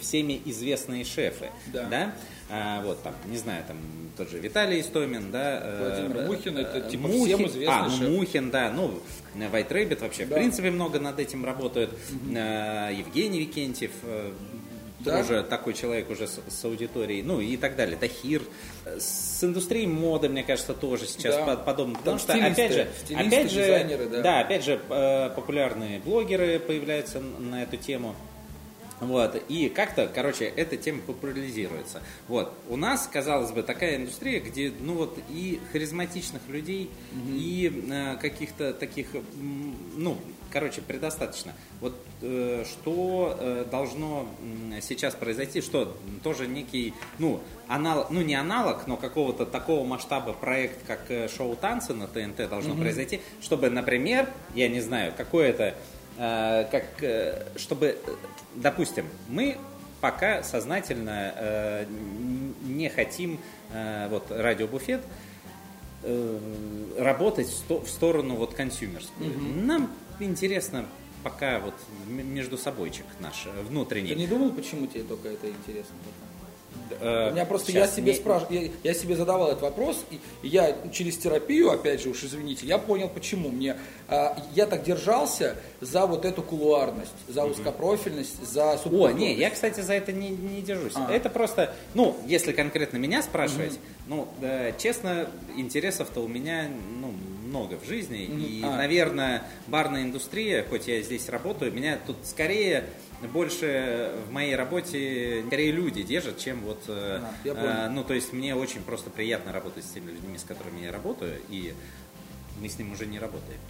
Speaker 3: всеми известные шефы,
Speaker 2: Да.
Speaker 3: А, вот там, не знаю, там тот же Виталий Истомин, да. э,
Speaker 2: Владимир
Speaker 3: э,
Speaker 2: Мухин, это,
Speaker 3: э,
Speaker 2: типа,
Speaker 3: Мухин,
Speaker 2: всем известный
Speaker 3: а, ну,
Speaker 2: шеф.
Speaker 3: Мухин, да, ну, White Rabbit вообще,
Speaker 2: Да.
Speaker 3: в принципе, много над этим работают. Евгений Викентьев,
Speaker 2: Да.
Speaker 3: тоже такой человек уже с, с аудиторией, ну и так далее. Тахир. С индустрией моды, мне кажется, тоже сейчас
Speaker 2: Да.
Speaker 3: по- подобно. Потому
Speaker 2: Там
Speaker 3: что, опять
Speaker 2: стилисты,
Speaker 3: же,
Speaker 2: стилисты,
Speaker 3: опять же,
Speaker 2: дизайнеры, да.
Speaker 3: да, опять же, популярные блогеры появляются на эту тему. Вот, и как-то, короче, эта тема популяризируется. Вот, у нас, казалось бы, такая индустрия, где, ну вот, и харизматичных людей, и э, каких-то таких, ну, короче, предостаточно. Вот э, что э, должно м, сейчас произойти, что тоже некий, ну, аналог, ну не аналог, но какого-то такого масштаба проект, как э, шоу танцы на ТНТ должно произойти, чтобы, например, я не знаю, какое-то э, как, э, чтобы, э, допустим, мы пока сознательно э, не хотим, э, вот, радиобуфет, э, работать в, сто- в сторону вот консюмерскую. Нам интересно пока вот между собойчик наш э, внутренний.
Speaker 2: Ты не думал, почему тебе только это интересно?
Speaker 3: Э,
Speaker 2: У меня просто я себе
Speaker 3: не-
Speaker 2: спрашиваю, я, я себе задавал этот вопрос, и, и я через терапию, опять же, уж извините, я понял, почему мне а, я так держался за вот эту кулуарность, за узкопрофильность, за
Speaker 3: О, не, я, кстати, за это не, не держусь.
Speaker 2: А.
Speaker 3: Это просто, ну, если конкретно меня спрашивать, ну, да, честно, интересов-то у меня, ну, много в жизни. И,
Speaker 2: А.
Speaker 3: наверное, барная индустрия, хоть я здесь работаю, меня тут скорее больше в моей работе скорее люди держат, чем вот, э,
Speaker 2: А,
Speaker 3: э, ну, то есть мне очень просто приятно работать с теми людьми, с которыми я работаю, и мы с ним уже не работаем.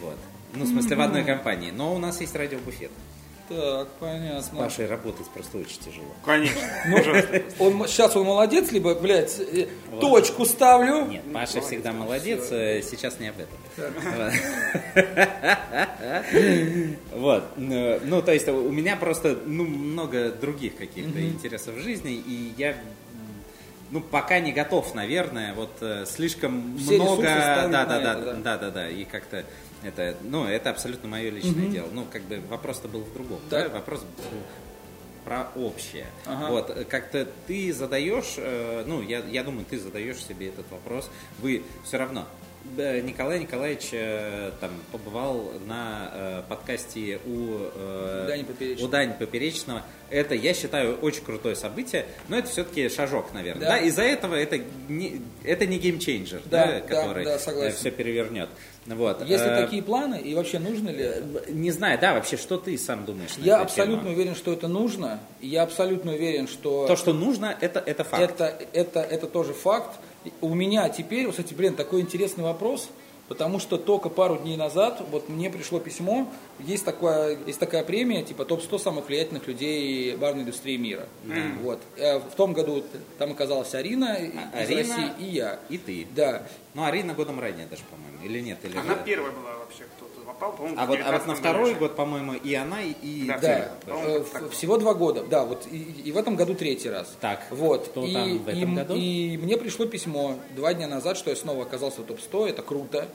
Speaker 3: Вот. Ну, в смысле, в одной компании. Но у нас есть радиобуфет.
Speaker 2: Так, понятно.
Speaker 3: С Пашей работать просто очень тяжело.
Speaker 1: Конечно.
Speaker 2: Ну, он, сейчас он молодец, либо, блядь, э, точку ставлю.
Speaker 3: Нет, Паша всегда молодец, э, сейчас не об этом. Вот. Ну, ну, то есть у меня просто ну, много других каких-то интересов в жизни, и я ну, пока не готов, наверное, вот э, слишком
Speaker 2: Все
Speaker 3: много, да, да, да.
Speaker 2: да,
Speaker 3: да, да, и как-то это, ну, это абсолютно мое личное дело. Ну, как бы вопрос-то был в другом, да,
Speaker 2: Так.
Speaker 3: вопрос был про общее.
Speaker 2: Ага.
Speaker 3: Вот, э, как-то ты задаешь, э, ну, я, я думаю, ты задаешь себе этот вопрос, вы все равно. Николай Николаевич э, там побывал на подкасте у,
Speaker 2: Дани Поперечного.
Speaker 3: у Дани Поперечного. Это, я считаю, очень крутое событие, но это все-таки шажок, наверное.
Speaker 2: Да.
Speaker 3: Да? Из-за этого это не, это не game changer,
Speaker 2: Да,
Speaker 3: да,
Speaker 2: да,
Speaker 3: который
Speaker 2: да, согласен.
Speaker 3: все перевернет. Вот.
Speaker 2: Есть ли
Speaker 3: Э,
Speaker 2: такие планы и вообще нужно ли?
Speaker 3: Не знаю, да, вообще, что ты сам думаешь?
Speaker 2: Я абсолютно
Speaker 3: тему?
Speaker 2: уверен, что это нужно. Я абсолютно уверен, что
Speaker 3: То, что нужно, это, это факт.
Speaker 2: это, это, это тоже факт. У меня теперь, кстати, блин, такой интересный вопрос, потому что только пару дней назад вот мне пришло письмо, есть, такое, есть такая премия, типа топ-100 самых влиятельных людей барной индустрии мира. Вот. Э, В том году там оказалась Арина из
Speaker 3: Арина
Speaker 2: России и я.
Speaker 3: И ты.
Speaker 2: Да.
Speaker 3: Ну, Арина годом ранее даже, по-моему, или нет? Или
Speaker 1: Она
Speaker 3: же-
Speaker 1: первая была вообще, кто-то попал, по-моему,
Speaker 3: А вот, а вот на
Speaker 1: 19
Speaker 3: второй
Speaker 1: году.
Speaker 3: год, по-моему, и она, и,
Speaker 1: Да.
Speaker 2: Да, э, всего два года, да, вот и, и в этом году третий раз.
Speaker 3: Так,
Speaker 2: вот.
Speaker 3: кто
Speaker 2: и,
Speaker 3: там в этом
Speaker 2: и-
Speaker 3: году?
Speaker 2: И мне пришло письмо два дня назад, что я снова оказался в топ-100, это круто.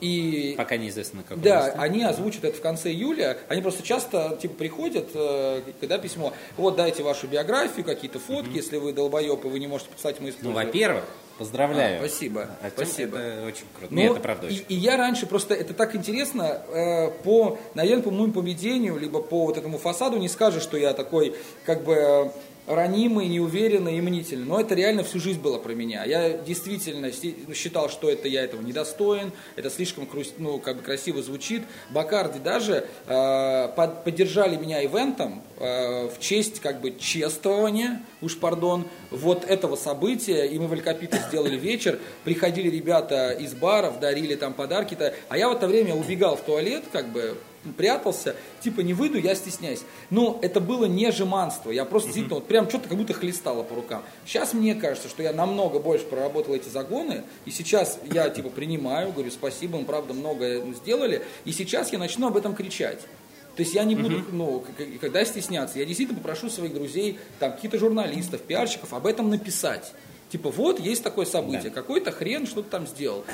Speaker 2: И
Speaker 3: Пока неизвестно, какой
Speaker 2: да,
Speaker 3: место.
Speaker 2: они озвучат это в конце июля. Они просто часто типа приходят, э, когда письмо, вот дайте вашу биографию, какие-то фотки, если вы долбоеб и вы не можете писать, мы
Speaker 3: Ну,
Speaker 2: используем.
Speaker 3: во-первых, поздравляю.
Speaker 2: А, спасибо,
Speaker 3: А
Speaker 2: спасибо.
Speaker 3: Это очень круто.
Speaker 2: Ну,
Speaker 3: Нет, это правда
Speaker 2: и,
Speaker 3: очень
Speaker 2: и я раньше просто, это так интересно, э, по, наверное, по моему поведению, либо по вот этому фасаду не скажешь, что я такой, как бы, ранимый, неуверенный и мнительный. Но это реально всю жизнь было про меня. Я действительно си- считал, что это я этого недостоин, это слишком ну, как бы красиво звучит. Бакарди даже э, под- поддержали меня ивентом в честь как бы чествования, уж пардон, вот этого события. И мы в Алькапите сделали вечер, приходили ребята из баров, дарили там подарки-то. А я в это время убегал в туалет, как бы прятался, типа не выйду, я стесняюсь. Но это было не жеманство, я просто действительно вот прям что-то как будто хлестало по рукам. Сейчас мне кажется, что я намного больше проработал эти загоны, и сейчас я типа принимаю, говорю спасибо, мы правда много сделали, и сейчас я начну об этом кричать. То есть я не буду, ну, к- к- когда стесняться, я действительно попрошу своих друзей, там, каких-то журналистов, пиарщиков об этом написать. Типа, вот есть такое событие, какой-то хрен что-то там сделал.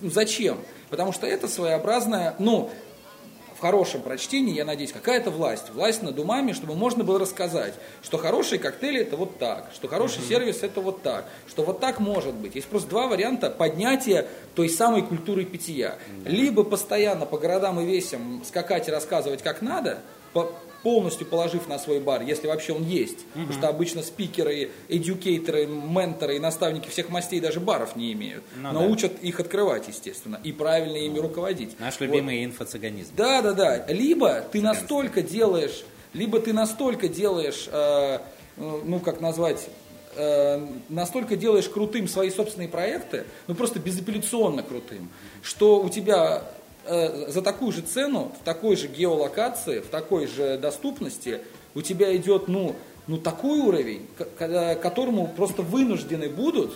Speaker 2: Ну, Зачем? Потому что это своеобразная, ну, в хорошем прочтении, я надеюсь, какая-то власть. Власть над умами, чтобы можно было рассказать, что хорошие коктейли это вот так, что хороший сервис это вот так, что вот так может быть. Есть просто два варианта поднятия той самой культуры питья. Либо постоянно по городам и весям скакать и рассказывать как надо, по- полностью положив на свой бар, если вообще он есть. Потому что обычно спикеры, эдюкейторы, менторы и наставники всех мастей даже баров не имеют.
Speaker 3: Ну
Speaker 2: но
Speaker 3: да.
Speaker 2: учат их открывать, естественно, и правильно ими руководить.
Speaker 3: Наш
Speaker 2: Вот.
Speaker 3: любимый инфо-цыганизм.
Speaker 2: Да, да, да. Либо ты настолько делаешь, либо ты настолько делаешь, э, э, ну как назвать, э, настолько делаешь крутым свои собственные проекты, ну просто безапелляционно крутым, что у тебя за такую же цену, в такой же геолокации, в такой же доступности у тебя идет, ну, ну такой уровень, к- к- которому просто вынуждены будут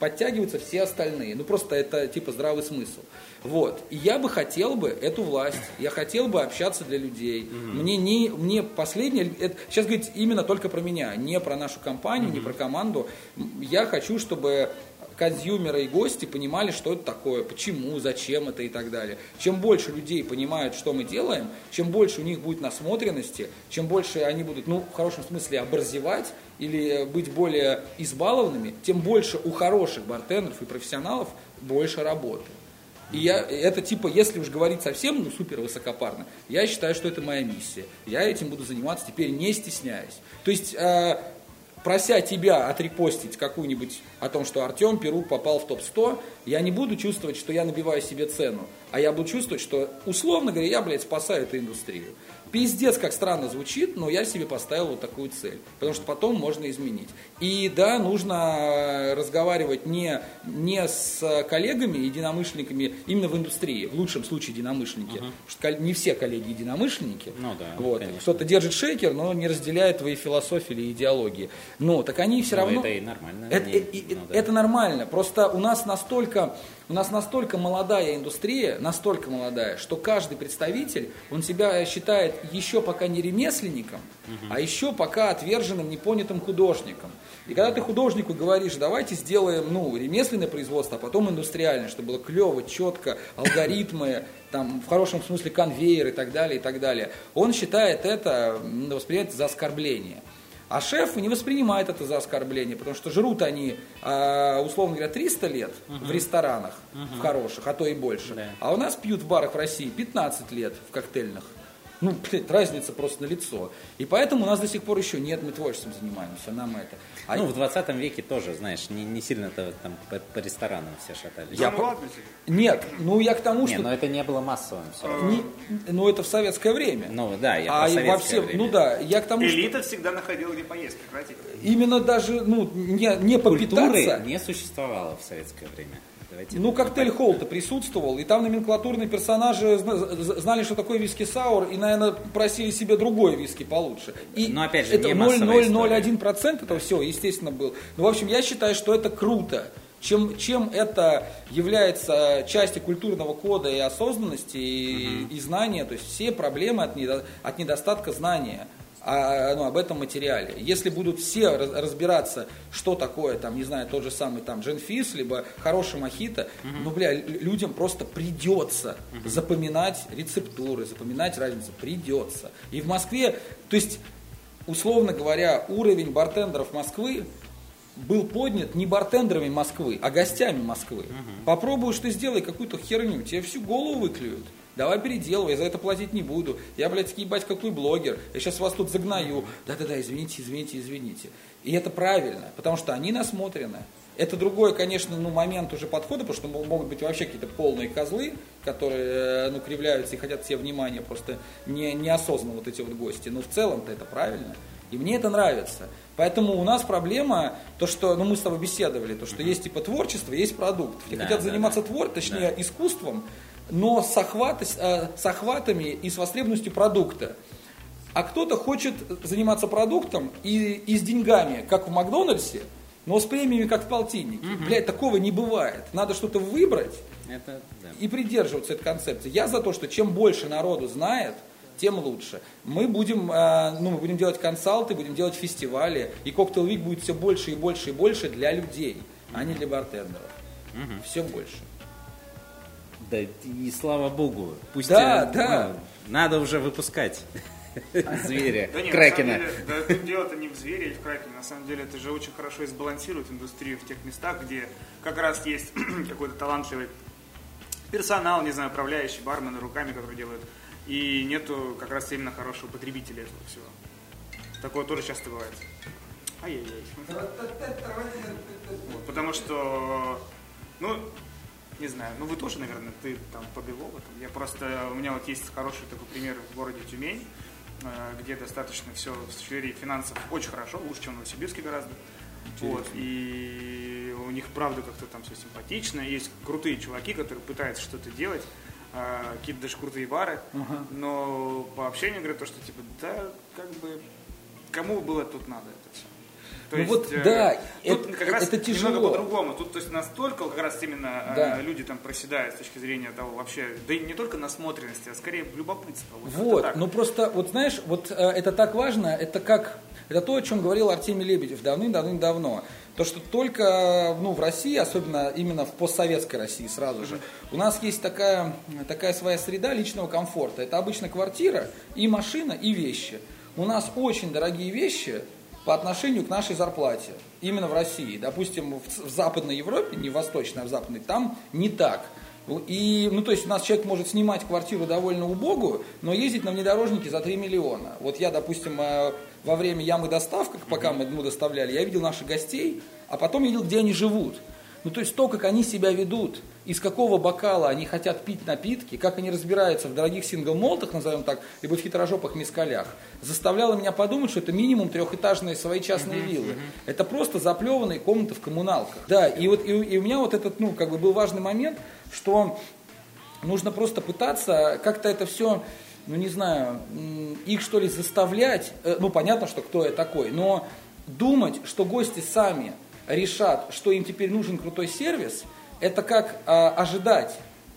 Speaker 2: подтягиваются все остальные. Ну просто это типа здравый смысл. Вот. И я бы хотел бы эту власть, я хотел бы общаться для людей. Мне не, мне последнее, это, сейчас говорить именно только про меня, не про нашу компанию, не про команду. Я хочу, чтобы консюмеры и гости понимали, что это такое, почему, зачем это и так далее. Чем больше людей понимают, что мы делаем, чем больше у них будет насмотренности, чем больше они будут, ну, в хорошем смысле, оборзевать или быть более избалованными, тем больше у хороших бартендеров и профессионалов больше работы. И я, это типа, если уж говорить совсем ну, супер высокопарно, я считаю, что это моя миссия. Я этим буду заниматься теперь не стесняясь. То есть, э, прося тебя отрепостить какую-нибудь о том, что Артем Перук попал в топ-100, я не буду чувствовать, что я набиваю себе цену. а я буду чувствовать, что, условно говоря, я, блядь, спасаю эту индустрию. Пиздец, как странно звучит, но я себе поставил вот такую цель. Потому что потом можно изменить. И да, нужно разговаривать не, не с коллегами, единомышленниками именно в индустрии. В лучшем случае единомышленники. Uh-huh. Потому что не все коллеги единомышленники.
Speaker 3: Ну да,
Speaker 2: вот. Кто-то держит шейкер, но не разделяет твои философии или идеологии. Но так они все
Speaker 3: ну,
Speaker 2: равно...
Speaker 3: это и нормально.
Speaker 2: Это,
Speaker 3: они...
Speaker 2: и, ну, да. это нормально. Просто у нас настолько у нас настолько молодая индустрия, настолько молодая, что каждый представитель, он себя считает еще пока не ремесленником, угу. а еще пока отверженным, непонятым художником. И когда ты художнику говоришь, давайте сделаем ну, ремесленное производство, а потом индустриальное, чтобы было клево, четко, алгоритмы, там, в хорошем смысле конвейер и так далее, и так далее, он считает это, воспринимает за оскорбление. А шеф не воспринимает это за оскорбление, потому что жрут они, а, условно говоря, 300 лет угу. в ресторанах, угу. в хороших, а то и больше. Да. А у нас пьют в барах в России 15 лет в коктейльных. Ну, блядь, разница просто на лицо. И поэтому у нас до сих пор еще нет, мы творчеством занимаемся, нам это.
Speaker 3: А ну, в 20 веке тоже, знаешь, не, не сильно-то там по, по ресторанам все шатались.
Speaker 2: Я по... Нет, ну я к тому, что...
Speaker 3: Не, но это не было массовым все
Speaker 2: Не, ну это в советское время.
Speaker 3: Ну да, я
Speaker 2: а во всем, время. Ну да, я к тому,
Speaker 1: Элита что... всегда находила где поесть, прекратить.
Speaker 2: Именно даже, ну, не, не попитаться... Культуры
Speaker 3: не существовало в советское время.
Speaker 2: Давайте ну, коктейль Холта присутствовал, и там номенклатурные персонажи знали, что такое виски саур, и, наверное, просили себе другой виски получше. И
Speaker 3: Но опять же,
Speaker 2: это 0,001% это все, естественно, был. Ну, в общем, я считаю, что это круто. Чем, чем это является частью культурного кода и осознанности, и, угу. и знания, то есть все проблемы от, недо, от недостатка знания а, ну, об этом материале. Если будут все разбираться, что такое, там, не знаю, тот же самый там дженфис, либо хороший мохито, угу. ну, бля, людям просто придется угу. запоминать рецептуры, запоминать разницу, придется. И в Москве, то есть, условно говоря, уровень бартендеров Москвы был поднят не бартендерами Москвы, а гостями Москвы. Угу. Попробуешь ты сделай какую-то херню, тебе всю голову выклюют. Давай переделывай, я за это платить не буду. Я, блядь, ебать, какой блогер. Я сейчас вас тут загнаю. Да-да-да, извините, извините, извините. И это правильно, потому что они насмотрены. Это другой, конечно, ну, момент уже подхода, потому что могут быть вообще какие-то полные козлы, которые ну, кривляются и хотят все внимания, просто не, неосознанно вот эти вот гости. Но в целом-то это правильно. И мне это нравится. Поэтому у нас проблема, то, что, ну мы с тобой беседовали, то, что есть типа творчество, есть продукт. Все да, хотят да, заниматься да. твор, точнее да. искусством, но с, охват, э, с охватами и с востребованностью продукта. А кто-то хочет заниматься продуктом и, и с деньгами, как в Макдональдсе, но с премиями, как в полтиннике. Угу. Блядь, такого не бывает. Надо что-то выбрать
Speaker 3: Это, да.
Speaker 2: и придерживаться этой концепции. Я за то, что чем больше народу знает, тем лучше. Мы будем, э, ну, мы будем делать консалты, будем делать фестивали, и коктейл Вик будет все больше и больше и больше для людей, а не для бартендеров. Угу. Все больше.
Speaker 3: Да и слава богу. Пусть
Speaker 2: да, да.
Speaker 3: Ну, надо уже выпускать зверя,
Speaker 1: да нет,
Speaker 3: кракена.
Speaker 1: Деле, да, тут дело-то не в звере или в кракене. На самом деле это же очень хорошо и сбалансирует индустрию в тех местах, где как раз есть какой-то талантливый персонал, не знаю, управляющий, бармены руками, которые делают. И нету как раз именно хорошего потребителя этого всего. Такое тоже часто бывает. Ай-яй-яй. Вот, потому что, ну, не знаю, ну вы тоже, наверное, ты там в этом. Я просто, у меня вот есть хороший такой пример в городе Тюмень, э, где достаточно все в сфере финансов очень хорошо, лучше, чем в Новосибирске гораздо. Вот, и у них, правда, как-то там все симпатично. Есть крутые чуваки, которые пытаются что-то делать, э, какие-то даже крутые бары, uh-huh. но по общению говорят то, что типа, да, как бы, кому было тут надо.
Speaker 2: То ну есть, вот, э, да,
Speaker 1: тут это, как раз это тяжело. немного по-другому. Тут то есть настолько как раз именно э, да. люди там проседают с точки зрения того вообще, да и не только насмотренности, а скорее любопытства.
Speaker 2: Вот, вот ну просто, вот знаешь, вот э, это так важно, это как, это то, о чем говорил Артемий Лебедев давным-давным-давно. То, что только ну, в России, особенно именно в постсоветской России сразу же, у нас есть такая, такая своя среда личного комфорта. Это обычно квартира и машина, и вещи. У нас очень дорогие вещи, по отношению к нашей зарплате. Именно в России. Допустим, в, в Западной Европе, не в Восточной, а в Западной, там не так. И, ну, то есть у нас человек может снимать квартиру довольно убогую, но ездить на внедорожнике за 3 миллиона. Вот я, допустим, э, во время ямы доставка, пока мы ему доставляли, я видел наших гостей, а потом видел, где они живут. Ну, то есть то, как они себя ведут, из какого бокала они хотят пить напитки, как они разбираются в дорогих сингл-молтах, назовем так, либо в хитрожопых мискалях, заставляло меня подумать, что это минимум трехэтажные свои частные виллы. Это просто заплеванные комнаты в коммуналках. Да, и вот и, и у меня вот этот, ну, как бы был важный момент, что нужно просто пытаться как-то это все ну не знаю, их что ли заставлять, э, ну понятно, что кто я такой, но думать, что гости сами решат, что им теперь нужен крутой сервис, это как а, ожидать,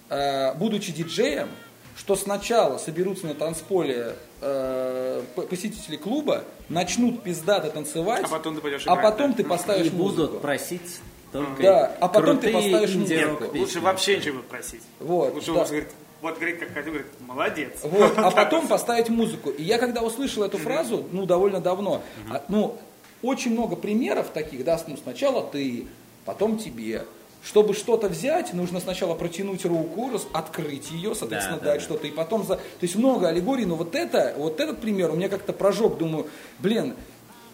Speaker 2: а, будучи диджеем, что сначала соберутся на танцполе э, посетители клуба, начнут пиздато танцевать,
Speaker 1: а потом ты, пойдешь
Speaker 2: а потом ты поставишь
Speaker 3: и
Speaker 2: музыку.
Speaker 3: будут просить только
Speaker 2: Да, а потом ты поставишь музыку.
Speaker 3: песни.
Speaker 1: Лучше вообще ничего просить.
Speaker 2: Вот,
Speaker 1: Лучше
Speaker 2: да.
Speaker 1: он говорит, вот говорит, как хотел, говорит, молодец.
Speaker 2: Вот, а потом поставить музыку. И я когда услышал эту фразу, ну, довольно давно, ну, очень много примеров таких, да, ну, сначала ты, потом тебе. Чтобы что-то взять, нужно сначала протянуть руку, раз- открыть ее, соответственно,
Speaker 3: Да, да,
Speaker 2: дать
Speaker 3: да.
Speaker 2: что-то, и потом за... То есть много аллегорий, но вот это, вот этот пример у меня как-то прожег, думаю, блин,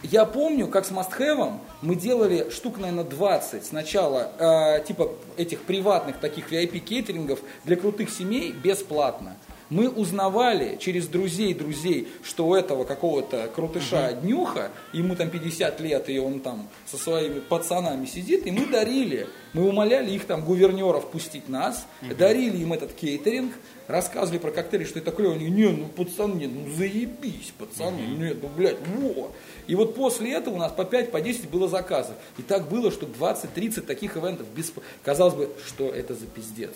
Speaker 2: я помню, как с Мастхэвом мы делали штук, наверное, 20 сначала, э, типа этих приватных таких VIP-кейтерингов для крутых семей бесплатно. Мы узнавали через друзей друзей, что у этого какого-то крутыша днюха, ему там 50 лет, и он там со своими пацанами сидит, и мы дарили, мы умоляли их там гувернеров пустить нас, дарили им этот кейтеринг, рассказывали про коктейли, что это клево, они, не, ну пацаны, ну заебись, пацаны, нет, ну блядь, во. И вот после этого у нас по 5, по 10 было заказов. И так было, что 20-30 таких ивентов. Без... Казалось бы, что это за пиздец.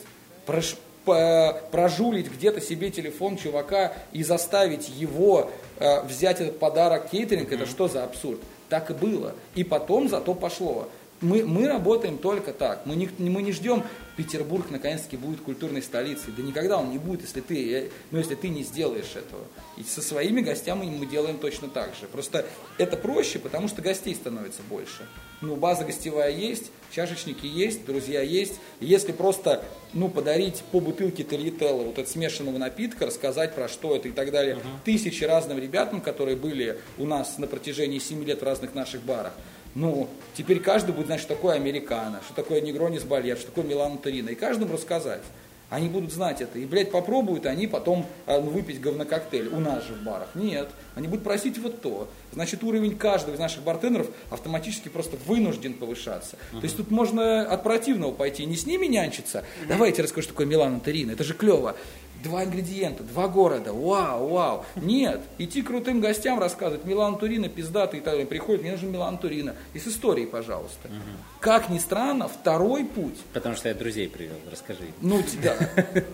Speaker 2: Прош- прожулить где-то себе телефон чувака и заставить его э, взять этот подарок кейтеринг, это что за абсурд? Так и было. И потом зато пошло. Мы, мы работаем только так. Мы не, мы не ждем, Петербург наконец-таки будет культурной столицей. Да никогда он не будет, если ты, э, ну, если ты не сделаешь этого. И со своими гостями мы делаем точно так же. Просто это проще, потому что гостей становится больше. Ну, база гостевая есть, чашечники есть, друзья есть. И если просто, ну, подарить по бутылке Тельетелла вот этого смешанного напитка, рассказать про что это и так далее, тысячи разным ребятам, которые были у нас на протяжении 7 лет в разных наших барах, ну, теперь каждый будет знать, что такое американо, что такое негронис балет, что такое Милан. И каждому рассказать. Они будут знать это. И, блядь, попробуют они потом а, ну, выпить говнококтейль у нас же в барах. Нет. Они будут просить вот то. Значит, уровень каждого из наших бартендеров автоматически просто вынужден повышаться. То есть тут можно от противного пойти, не с ними нянчиться. Давайте расскажу, что такое Милан Турина. Это же клево. Два ингредиента, два города, вау, вау. Нет, идти крутым гостям рассказывать, Милан Турина, пиздатый, и так далее. приходит, мне нужен Милан Турина. И с историей, пожалуйста. Как ни странно, второй путь,
Speaker 3: Потому что я друзей привел, расскажи.
Speaker 2: ну, да.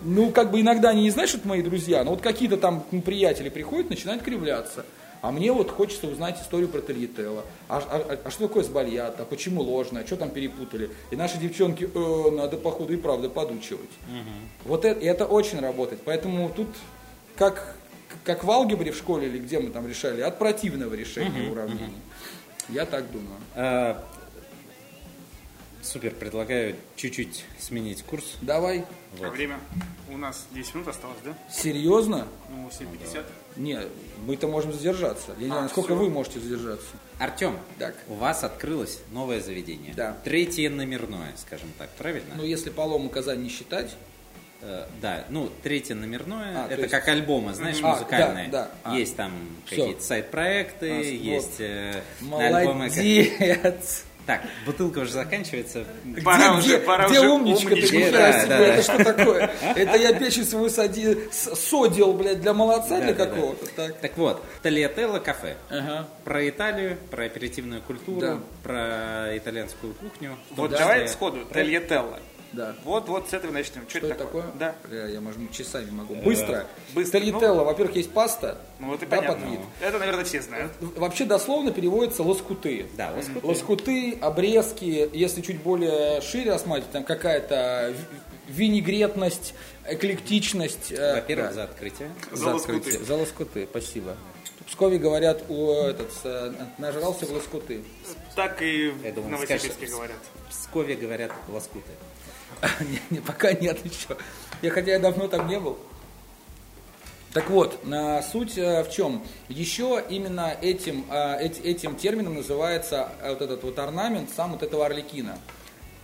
Speaker 2: Ну, как бы иногда они не знают, что это мои друзья, но вот какие-то там приятели приходят, начинают кривляться. А мне вот хочется узнать историю про Тельетелла. А, а- а что такое сбальят? А почему ложное? Что там перепутали? И наши девчонки, «Э, надо, походу, и правда подучивать. Вот это, и это очень работает. Поэтому тут, как, как в алгебре в школе или где мы там решали, от противного решения уравнений. Я так думаю.
Speaker 3: А, Супер, предлагаю чуть-чуть сменить курс.
Speaker 2: Давай.
Speaker 1: А время у нас 10 минут осталось, да?
Speaker 2: Серьезно?
Speaker 1: Ну, 7.50.
Speaker 2: Не, мы-то можем задержаться. Я не
Speaker 1: А,
Speaker 2: знаю, насколько
Speaker 1: всё.
Speaker 2: вы можете задержаться.
Speaker 3: Артем,
Speaker 2: Так.
Speaker 3: у вас открылось новое заведение.
Speaker 2: Да.
Speaker 3: Третье номерное, скажем так, правильно?
Speaker 2: Ну, если полому Казань не считать,
Speaker 3: Э, да, ну, третье номерное,
Speaker 2: А, то
Speaker 3: это
Speaker 2: есть-
Speaker 3: как альбомы, знаешь,
Speaker 2: А,
Speaker 3: музыкальные.
Speaker 2: да, да. А.
Speaker 3: Есть там
Speaker 2: Всё.
Speaker 3: какие-то сайт-проекты,
Speaker 2: А, вот.
Speaker 3: есть э, альбомы. как-
Speaker 2: молодец.
Speaker 3: Так, бутылка уже заканчивается.
Speaker 1: Пора
Speaker 2: где,
Speaker 1: уже, пора
Speaker 2: где
Speaker 1: уже
Speaker 2: умничка ты,
Speaker 1: умничать.
Speaker 2: нихера
Speaker 3: Да,
Speaker 2: себе,
Speaker 3: да, да.
Speaker 2: это что такое? Это я печень свою соди, с- содил, блядь, для молодца,
Speaker 3: Да,
Speaker 2: для
Speaker 3: да, да.
Speaker 2: какого-то, так?
Speaker 3: Так вот, Тольяттелло кафе.
Speaker 2: Ага.
Speaker 3: Про Италию, про аперитивную культуру,
Speaker 2: Да.
Speaker 3: про итальянскую кухню.
Speaker 1: Вот давай сходу,
Speaker 3: про-
Speaker 1: Тельетелло.
Speaker 2: Да.
Speaker 1: Вот, вот с этого начнем. Что,
Speaker 2: Что это такое?
Speaker 1: Да.
Speaker 2: Бля, я, может, часами могу. Быстро.
Speaker 1: быстро.
Speaker 2: Тольятелло, во-первых, есть паста.
Speaker 1: Ну вот и
Speaker 2: да,
Speaker 1: понятно.
Speaker 2: под вид.
Speaker 1: Это, наверное, все знают.
Speaker 2: Вообще дословно переводится лоскуты.
Speaker 3: Да, лоскуты.
Speaker 2: Лоскуты, обрезки, если чуть более шире рассматривать, там какая-то ви- винегретность, эклектичность. э,
Speaker 3: Во-первых,
Speaker 2: да.
Speaker 3: за открытие.
Speaker 1: За лоскуты.
Speaker 2: открытие. За лоскуты, спасибо. В Пскове говорят, у, этот, э, нажрался в лоскуты.
Speaker 1: Так и
Speaker 3: Я
Speaker 1: в
Speaker 3: думал,
Speaker 1: Новосибирске
Speaker 3: скажешь,
Speaker 1: говорят.
Speaker 3: В Пскове говорят лоскуты.
Speaker 2: Не, не, пока нет еще. Я хотя я давно там не был. Так вот, на суть э, в чем? Еще именно этим, э, эти- этим термином называется э, вот этот вот орнамент, сам вот этого орликина.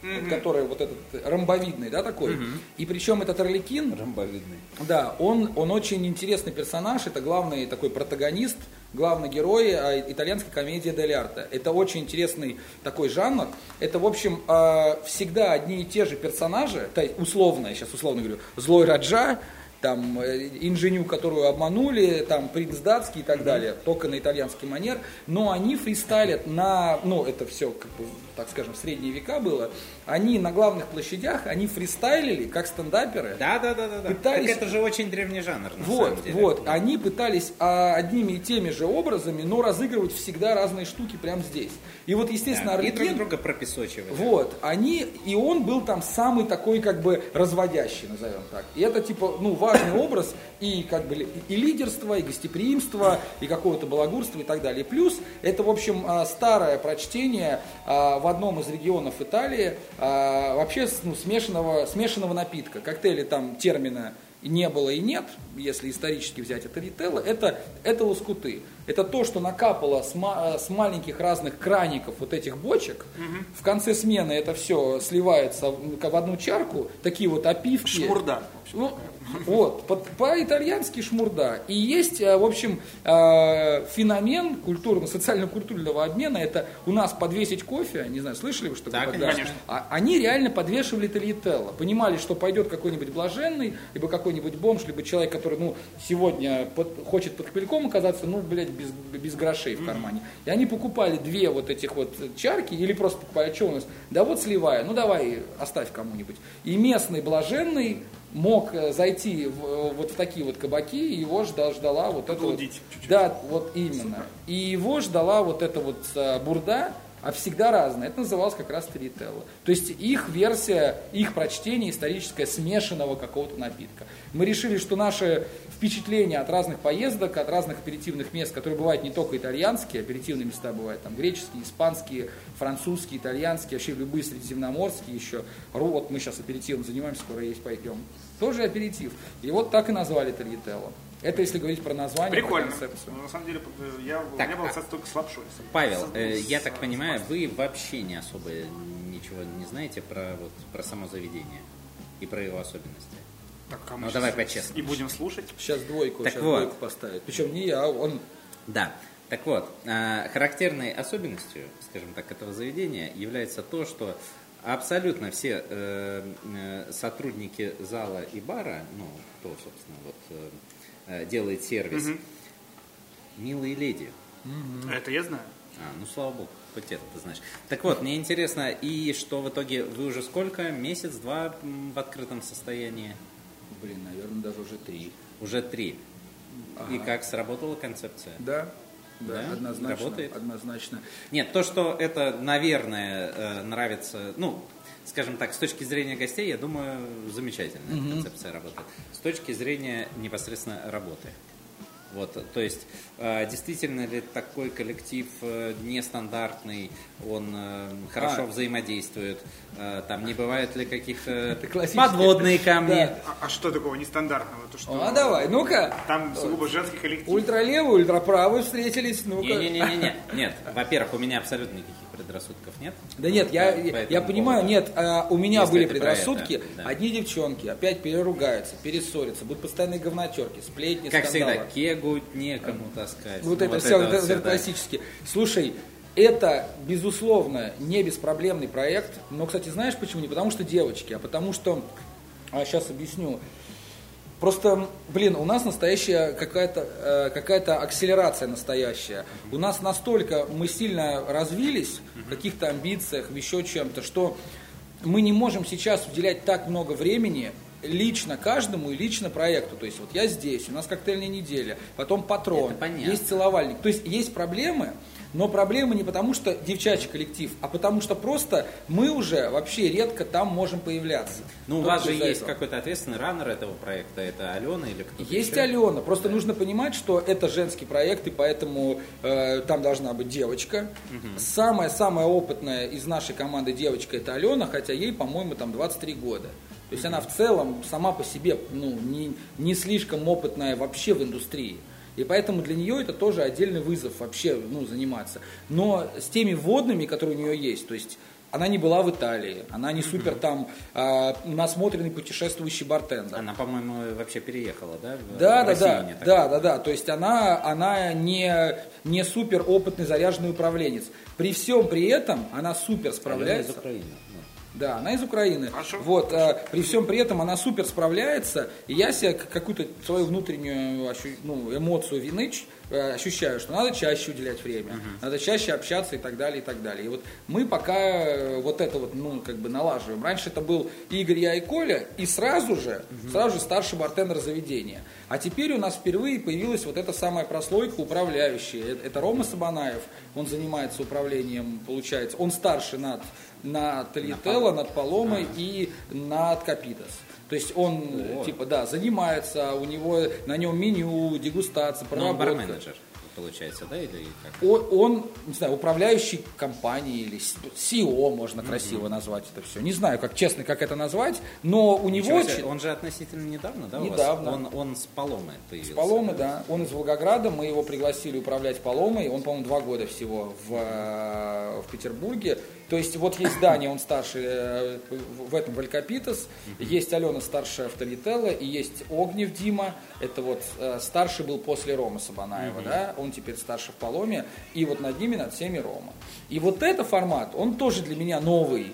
Speaker 2: вот, который вот этот ромбовидный, да, такой. И причем этот Орликин,
Speaker 3: Ромбовидный.
Speaker 2: да, он, он очень интересный персонаж, это главный такой протагонист, главный герой а, итальянской комедии Дель Арте. Это очень интересный такой жанр. Это, в общем, э, всегда одни и те же персонажи, условно, я сейчас условно говорю, злой Раджа, там э, инженю, которую обманули, там принц датский и так далее, только на итальянский манер, но они фристайлят на, ну это все, как бы, так скажем, в средние века было, они на главных площадях, они фристайлили, как стендаперы,
Speaker 3: Да, да, да, да. да.
Speaker 2: Пытались-
Speaker 3: Так это же очень древний жанр, на
Speaker 2: вот,
Speaker 3: самом деле.
Speaker 2: вот, они пытались а, одними и теми же образами, но разыгрывать всегда разные штуки прямо здесь. И вот, естественно,
Speaker 3: Да, И друг друга пропесочивали.
Speaker 2: вот, они, и он был там самый такой, как бы, разводящий, назовем так. И это, типа, ну, важный образ и, как бы, и лидерство, и гостеприимство, и какого-то балагурства и так далее. Плюс, это, в общем, а, старое прочтение а, в одном из регионов Италии, а, вообще, ну, смешанного, смешанного напитка. Коктейли там термина не было и нет, если исторически взять это рителло, это, это лоскуты. Это то, что накапало с, ма- с маленьких разных краников вот этих бочек. В конце смены это все сливается в в одну чарку, такие вот опивки.
Speaker 1: Шмурда.
Speaker 2: Ну, вот, по- по-итальянски шмурда. И есть, э, в общем, э, феномен культурно, социально-культурного обмена. Это у нас подвесить кофе, не знаю, слышали вы что-то?
Speaker 3: Да,
Speaker 2: когда?
Speaker 1: конечно.
Speaker 2: А они реально подвешивали тольятелло. Понимали, что пойдет какой-нибудь блаженный, либо какой-нибудь бомж, либо человек, который, ну, сегодня под- хочет под хмельком оказаться, ну, блядь, без, без грошей в кармане. И они покупали две вот этих вот чарки, или просто покупали, что у нас? Да вот сливая, ну давай, оставь кому-нибудь. И местный блаженный мог э, зайти в, вот в такие вот кабаки, и его жда- ждала вот это вот...
Speaker 1: Чуть-чуть.
Speaker 2: Да, вот именно. И его ждала вот эта вот э, бурда, а всегда разная. Это называлось как раз сторителло. То есть их версия, их прочтение историческое смешанного какого-то напитка. Мы решили, что наши впечатления от разных поездок, от разных аперитивных мест, которые бывают не только итальянские, аперитивные места бывают там греческие, испанские, французские, итальянские, вообще любые средиземноморские еще. Ру, вот мы сейчас аперитивом занимаемся, скоро есть пойдем. Тоже аперитив. И вот так и назвали Тольятелло. Это если говорить про название,
Speaker 1: Прикольно.
Speaker 2: про концепцию.
Speaker 1: Но на самом деле, э, я, у
Speaker 3: Так,
Speaker 1: меня был
Speaker 3: а-
Speaker 1: только с лапшой. С-
Speaker 3: Павел,
Speaker 1: с-
Speaker 3: э,
Speaker 1: с-
Speaker 3: я так
Speaker 1: с-
Speaker 3: понимаю, вы вообще не особо ничего не знаете про, вот, про само заведение и про его особенности.
Speaker 1: Так, а мы
Speaker 3: Ну, давай по-честному.
Speaker 1: И будем слушать.
Speaker 2: Сейчас двойку,
Speaker 3: Так
Speaker 2: сейчас
Speaker 3: вот.
Speaker 2: двойку поставить. Причем не я, а он
Speaker 3: Да. Так вот, а, характерной особенностью, скажем так, этого заведения является то, что абсолютно все э, э, сотрудники зала и бара, ну, кто, собственно, вот, э, э, делает сервис, милые леди.
Speaker 1: Это я знаю.
Speaker 3: А, ну, слава богу, хоть это ты знаешь. Так вот, мне интересно, и что в итоге, вы уже сколько, месяц-два м, в открытом состоянии?
Speaker 2: Блин, наверное, даже уже три.
Speaker 3: Уже три. И
Speaker 2: Ага.
Speaker 3: как сработала концепция?
Speaker 2: Да, да,
Speaker 3: Да?
Speaker 2: однозначно.
Speaker 3: Работает?
Speaker 2: Однозначно.
Speaker 3: Нет, то, что это, наверное, э, нравится, ну, скажем так, с точки зрения гостей, я думаю, замечательная концепция работает. С точки зрения непосредственно работы. Вот, то есть, э, действительно ли такой коллектив э, нестандартный, он э, хорошо
Speaker 2: А.
Speaker 3: взаимодействует, там не бывает ли каких-то подводные камни?
Speaker 2: Да.
Speaker 1: А, а что такого нестандартного? То, что
Speaker 2: А давай, ну-ка.
Speaker 1: Там сугубо женский коллектив.
Speaker 2: Ультралевый, ультраправый встретились, ну-ка.
Speaker 3: Не-не-не-не, нет, во-первых, у меня абсолютно никаких предрассудков нет.
Speaker 2: Да нет, я, я понимаю,
Speaker 3: поводу.
Speaker 2: нет, а, у меня
Speaker 3: Если
Speaker 2: были предрассудки.
Speaker 3: это, да.
Speaker 2: Одни девчонки опять переругаются, перессорятся, будут постоянные говнотерки, сплетни,
Speaker 3: Как
Speaker 2: скандалы.
Speaker 3: всегда, кегу некому таскать.
Speaker 2: Вот
Speaker 3: Ну,
Speaker 2: это все,
Speaker 3: вот
Speaker 2: это,
Speaker 3: всё,
Speaker 2: это
Speaker 3: да.
Speaker 2: классически. Слушай, это, безусловно, не беспроблемный проект. Но, кстати, знаешь почему? Не потому что девочки, а потому что, а, сейчас объясню. Просто, блин, у нас настоящая какая-то э, какая-то акселерация настоящая. У нас настолько мы сильно развились в каких-то амбициях, в еще чем-то, что мы не можем сейчас уделять так много времени лично каждому и лично проекту. То есть вот я здесь, у нас коктейльная неделя, потом патрон, есть целовальник. То есть есть проблемы, но проблемы не потому, что девчачий коллектив, а потому что просто мы уже вообще редко там можем появляться.
Speaker 3: Ну, у вас же есть какой-то ответственный раннер этого проекта. Это Алена или кто-то
Speaker 2: Есть
Speaker 3: еще?
Speaker 2: Алена, просто нужно понимать, что это женский проект, и поэтому э, там должна быть девочка. Самая-самая опытная из нашей команды девочка это Алена, хотя ей, по-моему, там 23 года. То есть она в целом сама по себе ну, не, не слишком опытная вообще в индустрии. И поэтому для нее это тоже отдельный вызов вообще ну, заниматься. Но с теми вводными, которые у нее есть, то есть она не была в Италии, она не супер там э, насмотренный путешествующий бартендер.
Speaker 3: Она, по-моему, вообще переехала, да? В,
Speaker 2: Да,
Speaker 3: в
Speaker 2: да, да, да, да, да. То есть она, она не, не супер опытный заряженный управленец. При всем при этом она супер
Speaker 3: Алена из
Speaker 2: справляется.
Speaker 3: Украины.
Speaker 2: Да, она из Украины.
Speaker 1: Хорошо.
Speaker 2: Вот, э, при всем при этом она супер справляется, и я себе какую-то свою внутреннюю ощу- ну, эмоцию вины э, ощущаю, что надо чаще уделять время, надо чаще общаться и так далее, и так далее. И вот мы пока э, вот это вот, ну, как бы налаживаем. Раньше это был Игорь, я и Коля, и сразу же, сразу же старший бартендер заведения. А теперь у нас впервые появилась вот эта самая прослойка управляющая. Это Рома Сабанаев, он занимается управлением, получается, он старше над над Талителло, над Паломой и над Капитас. То есть он,
Speaker 3: О.
Speaker 2: типа, да, занимается, у него на нем меню, дегустация,
Speaker 3: Ну, он
Speaker 2: проработка.
Speaker 3: барменеджер, получается, да? Или как?
Speaker 2: Он, он, не знаю, управляющий компанией или CEO можно красиво назвать это все. Не знаю, как честно, как это назвать, но у него
Speaker 3: Ничего себе,
Speaker 2: очень-
Speaker 3: Он же относительно недавно, да?
Speaker 2: Недавно.
Speaker 3: Он, он с Паломы появился.
Speaker 2: С Паломы, да. Он из Волгограда, мы его пригласили управлять Паломой. Он, по-моему, два года всего в, э, в Петербурге. То есть вот есть Даня, он старший э, в этом Валькапитас, есть Алена старшая в Талителло, и есть Огнев Дима, это вот э, старший был после Ромы Сабанаева, да, он теперь старше в Паломе, и вот над ними, над всеми Рома. И вот это формат, он тоже для меня новый,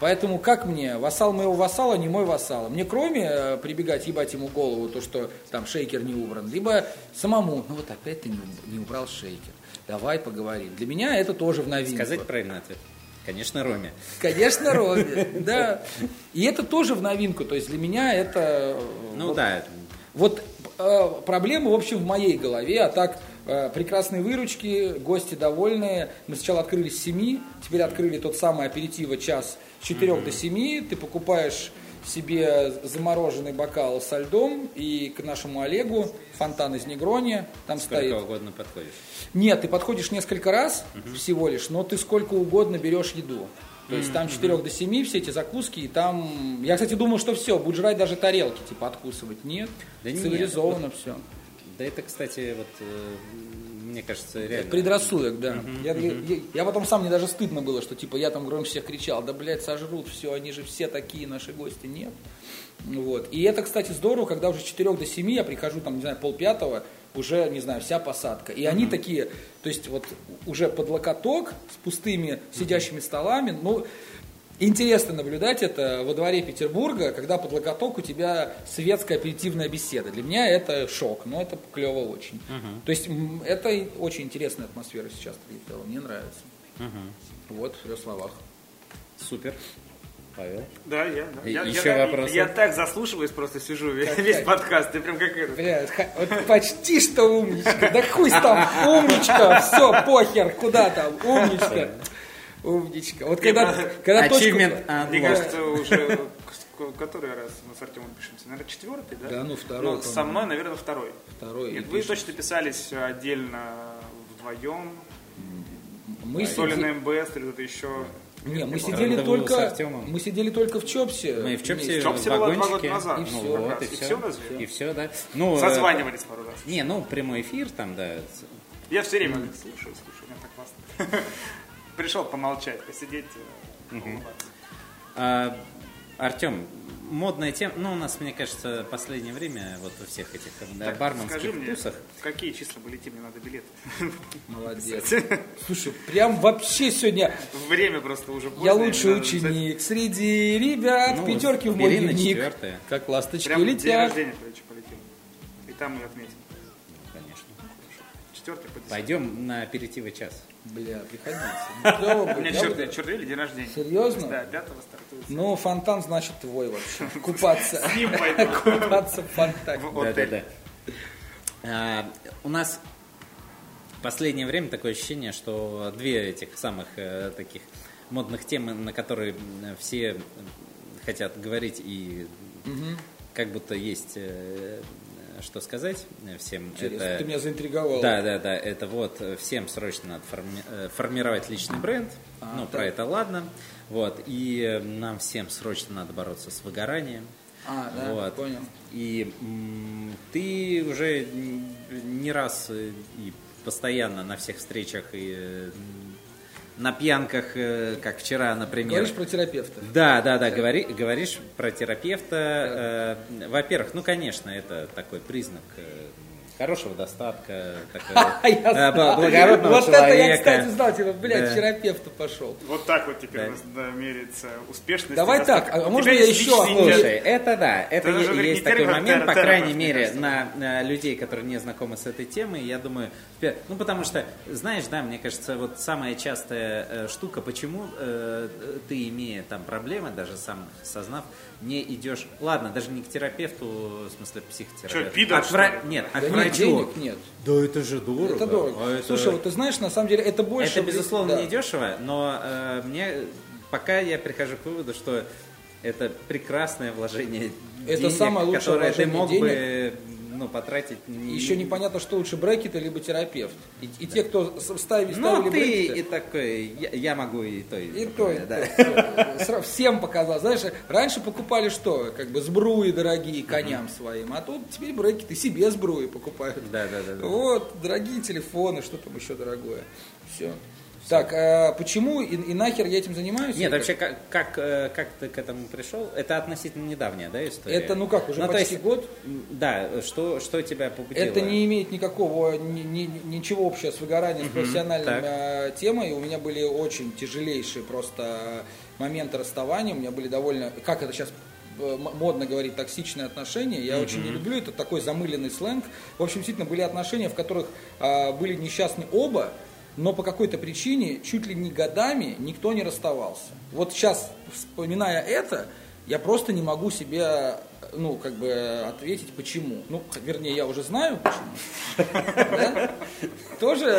Speaker 2: Поэтому как мне, вассал моего вассала, не мой вассал. Мне кроме э, прибегать, ебать ему голову, то, что там шейкер не убран, либо самому, ну вот опять ты не, не убрал шейкер, давай поговорим. Для меня это тоже в новинку.
Speaker 3: Сказать правильный ответ? Конечно, Роме.
Speaker 2: Конечно, Робби, да. И это тоже в новинку, то есть для меня это... э,
Speaker 3: Ну
Speaker 2: вот-
Speaker 3: да,
Speaker 2: вот э, проблема, в общем, в моей голове, а так э, прекрасные выручки, гости довольные. Мы сначала открыли с 7, теперь открыли тот самый аперитива час с 4 до 7. Ты покупаешь себе замороженный бокал со льдом и к нашему Олегу фонтан из Негрони там
Speaker 3: сколько
Speaker 2: стоит.
Speaker 3: угодно подходишь.
Speaker 2: Нет, ты подходишь несколько раз всего лишь, но ты сколько угодно берешь еду. То есть там с 4 до 7 все эти закуски, и там... Я, кстати, думал, что все, будешь жрать даже тарелки, типа, откусывать. Нет,
Speaker 3: Да нет,
Speaker 2: цивилизованно все.
Speaker 3: Да это, кстати, вот э, мне кажется, реально.
Speaker 2: Предрассудок, да. Я, я- я- я потом сам мне даже стыдно было, что типа я там громче всех кричал, да, блядь, сожрут все, они же все такие наши гости. Нет. Вот. И это, кстати, здорово, когда уже с 4 до 7 я прихожу, там, не знаю, полпятого, уже, не знаю, вся посадка. И они такие, то есть вот уже под локоток с пустыми сидящими столами, ну, Интересно наблюдать это во дворе Петербурга, когда под локоток у тебя светская аперитивная беседа. Для меня это шок, но это клево очень. То есть это очень интересная атмосфера сейчас Тритела, мне нравится. Вот, в трех словах.
Speaker 3: Супер. Павел.
Speaker 1: Да, я, да. Я,
Speaker 3: еще
Speaker 1: я,
Speaker 3: вопросы?
Speaker 1: Я так заслушиваюсь, просто сижу весь,
Speaker 2: Так,
Speaker 1: весь
Speaker 2: так.
Speaker 1: подкаст. Ты прям как это.
Speaker 2: Блядь, вот почти что умничка. Да хуй там, умничка, все, похер, куда там, умничка. Умничка. Вот когда, когда точку...
Speaker 3: Achievement
Speaker 1: Мне кажется, уже который раз мы с Артемом пишемся? Наверное, четвертый, да?
Speaker 2: Да, ну, второй,
Speaker 1: Ну, со мной, наверное, второй.
Speaker 2: Второй.
Speaker 1: Нет,
Speaker 2: и
Speaker 1: вы точно писались отдельно вдвоем.
Speaker 2: Мы
Speaker 1: Соли
Speaker 2: сидели-
Speaker 1: на МБС или что-то еще.
Speaker 2: Не, мы сидели
Speaker 3: Это с
Speaker 2: только, мы сидели только в Чопсе.
Speaker 3: Мы в Чопсе.
Speaker 1: В Чопсе было два года назад.
Speaker 2: И
Speaker 3: Ну,
Speaker 2: всё,
Speaker 3: вот, и.
Speaker 1: И
Speaker 3: все.
Speaker 1: разве?
Speaker 3: И все, да. Ну, э,
Speaker 1: Созванивались пару раз.
Speaker 3: Не, ну, прямой эфир там, да.
Speaker 1: Я все время слушаю, слушаю, мне так классно. Пришел помолчать, посидеть, э, поулыбаться.
Speaker 3: А, Артем, модная тема, ну, у нас, мне кажется, последнее время вот во всех этих да,
Speaker 1: Так,
Speaker 3: барменских
Speaker 1: скажи мне, какие числа были мне надо билеты.
Speaker 2: Молодец. Слушай, прям вообще сегодня
Speaker 1: Время просто уже поздно.
Speaker 2: я лучший ученик среди ребят,
Speaker 3: Ну,
Speaker 2: пятерки в мой дневник.
Speaker 3: четвертая.
Speaker 2: Как ласточки
Speaker 1: Прям день рождения, короче, полетел. И там мы отметим.
Speaker 3: Конечно.
Speaker 1: Четвертый по.
Speaker 3: Пойдем на аперитивы час.
Speaker 2: Бля, приходите. Ну,
Speaker 1: У меня
Speaker 2: вот-
Speaker 1: четвертый день рождения.
Speaker 2: Серьезно?
Speaker 1: Да, пятого стартует.
Speaker 2: Ну, фонтан значит твой вообще. Купаться.
Speaker 1: С ним пойду.
Speaker 2: Купаться в фонтане.
Speaker 3: Да, да, да. А, у нас в последнее время такое ощущение, что две этих самых э, таких модных тем, на которые м, все хотят говорить и как будто есть э, что сказать всем.
Speaker 2: Интересно,
Speaker 3: это...
Speaker 2: ты меня заинтриговал.
Speaker 3: Да, да, да, это вот э, всем срочно надо форми- э, формировать личный бренд.
Speaker 2: А,
Speaker 3: ну, про
Speaker 2: так.
Speaker 3: это ладно. Вот. И э, нам всем срочно надо бороться с выгоранием.
Speaker 2: А, да,
Speaker 3: Вот.
Speaker 2: понял.
Speaker 3: И ты уже не раз э, и постоянно на всех встречах и э, на пьянках, э, как вчера, например.
Speaker 2: Говоришь про терапевта.
Speaker 3: Да, да, да, говори, говоришь про терапевта. Э, во-первых, ну, конечно, это такой признак э, хорошего достатка, такого, э, благородного
Speaker 2: Вот это я, кстати, знал, типа, блядь, терапевта пошел.
Speaker 1: Вот так вот теперь меряется успешность.
Speaker 2: Давай так, а можно я еще.
Speaker 3: Слушай, это да, это есть такой момент,
Speaker 1: а
Speaker 3: по крайней мере, на, людей, которые не знакомы с этой темой, я думаю, ну потому что, знаешь, да, мне кажется, вот самая частая э, штука, почему э, ты, имея там проблемы, даже сам осознав, не идешь, ладно, даже не к терапевту, в смысле психотерапевту.
Speaker 1: Чё, пидор,
Speaker 3: а к
Speaker 1: что
Speaker 3: вра-? Нет, а
Speaker 2: Да
Speaker 3: к
Speaker 2: нет,
Speaker 3: врачу.
Speaker 2: денег нет.
Speaker 3: Да это же дорого.
Speaker 2: Это дорого.
Speaker 3: А это-
Speaker 2: Слушай, вот ты знаешь, на самом деле это больше...
Speaker 3: это, безусловно,
Speaker 2: Да.
Speaker 3: не дешево, но э, мне пока я прихожу к выводу, что это прекрасное вложение
Speaker 2: Это
Speaker 3: денег,
Speaker 2: самое лучшее
Speaker 3: которое ты
Speaker 2: вложение
Speaker 3: мог
Speaker 2: денег.
Speaker 3: бы ну, потратить. не-
Speaker 2: Еще непонятно, что лучше, брекеты либо терапевт. И, и те, кто с- ставили,
Speaker 3: Ну,
Speaker 2: ставили
Speaker 3: ты
Speaker 2: брекеты...
Speaker 3: и такой, я, я могу и то, и,
Speaker 2: И то, и
Speaker 3: да.
Speaker 2: то. Всем показал. Знаешь, раньше покупали что? Как бы сбруи дорогие коням своим. А тут теперь брекеты себе сбруи покупают.
Speaker 3: Да, да, да, да.
Speaker 2: Вот, дорогие телефоны, что там еще дорогое. Все. Так, а почему и, и нахер я этим занимаюсь?
Speaker 3: Нет, вообще, как, как, э, как ты к этому пришел? Это относительно недавняя, да, история?
Speaker 2: Это, ну как, уже
Speaker 3: то
Speaker 2: почти
Speaker 3: есть,
Speaker 2: год?
Speaker 3: Да, что, что тебя побудило?
Speaker 2: Это не имеет никакого, ни- ни- ничего общего с выгоранием, с профессиональной
Speaker 3: так.
Speaker 2: э, темой. У меня были очень тяжелейшие просто моменты расставания. У меня были довольно, как это сейчас э, модно говорить, токсичные отношения. Я очень не люблю, это такой замыленный сленг. В общем, действительно, были отношения, в которых а, были несчастны оба, но по какой-то причине чуть ли не годами никто не расставался. Вот сейчас, вспоминая это, я просто не могу себе, ну, как бы ответить, почему. Ну, вернее, я уже знаю, почему. Тоже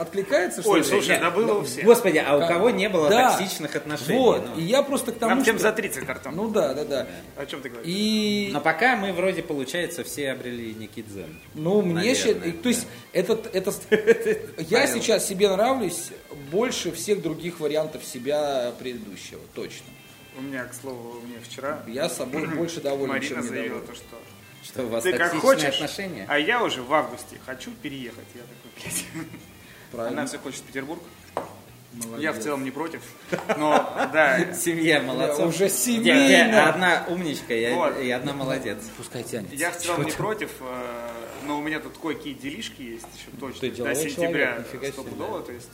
Speaker 2: откликается, что
Speaker 1: Ой, слушай, да было у всех.
Speaker 3: Господи, а у кого не было токсичных отношений?
Speaker 2: Вот,
Speaker 3: Ну.
Speaker 2: и я просто к тому,
Speaker 1: Нам тем
Speaker 2: что...
Speaker 1: за 30, Артем.
Speaker 2: Ну да, да, да.
Speaker 1: О чем ты говоришь?
Speaker 2: И...
Speaker 3: Но пока мы вроде, получается, все обрели некий дзен.
Speaker 2: Ну, мне то есть, этот, это, я сейчас себе нравлюсь больше всех других вариантов себя предыдущего, точно.
Speaker 1: У меня, к слову, мне вчера
Speaker 2: Я с собой больше доволен,
Speaker 1: Марина
Speaker 2: чем
Speaker 1: заявила
Speaker 2: недоволен.
Speaker 1: то, что
Speaker 3: Что у вас
Speaker 1: ты как хочешь,
Speaker 3: отношения?
Speaker 1: а я уже в августе хочу переехать. Я такой, блядь.
Speaker 2: Правильно.
Speaker 1: Она все хочет в Петербург.
Speaker 2: Молодец.
Speaker 1: Я в целом не против. Но, да,
Speaker 3: Семья молодцов.
Speaker 2: уже
Speaker 3: где одна умничка и,
Speaker 1: Вот.
Speaker 3: и одна молодец.
Speaker 2: Пускай тянет.
Speaker 1: я в целом не против, э, но у меня тут кое-какие делишки есть еще точно.
Speaker 2: Ты
Speaker 1: До сентября стопудово, то есть...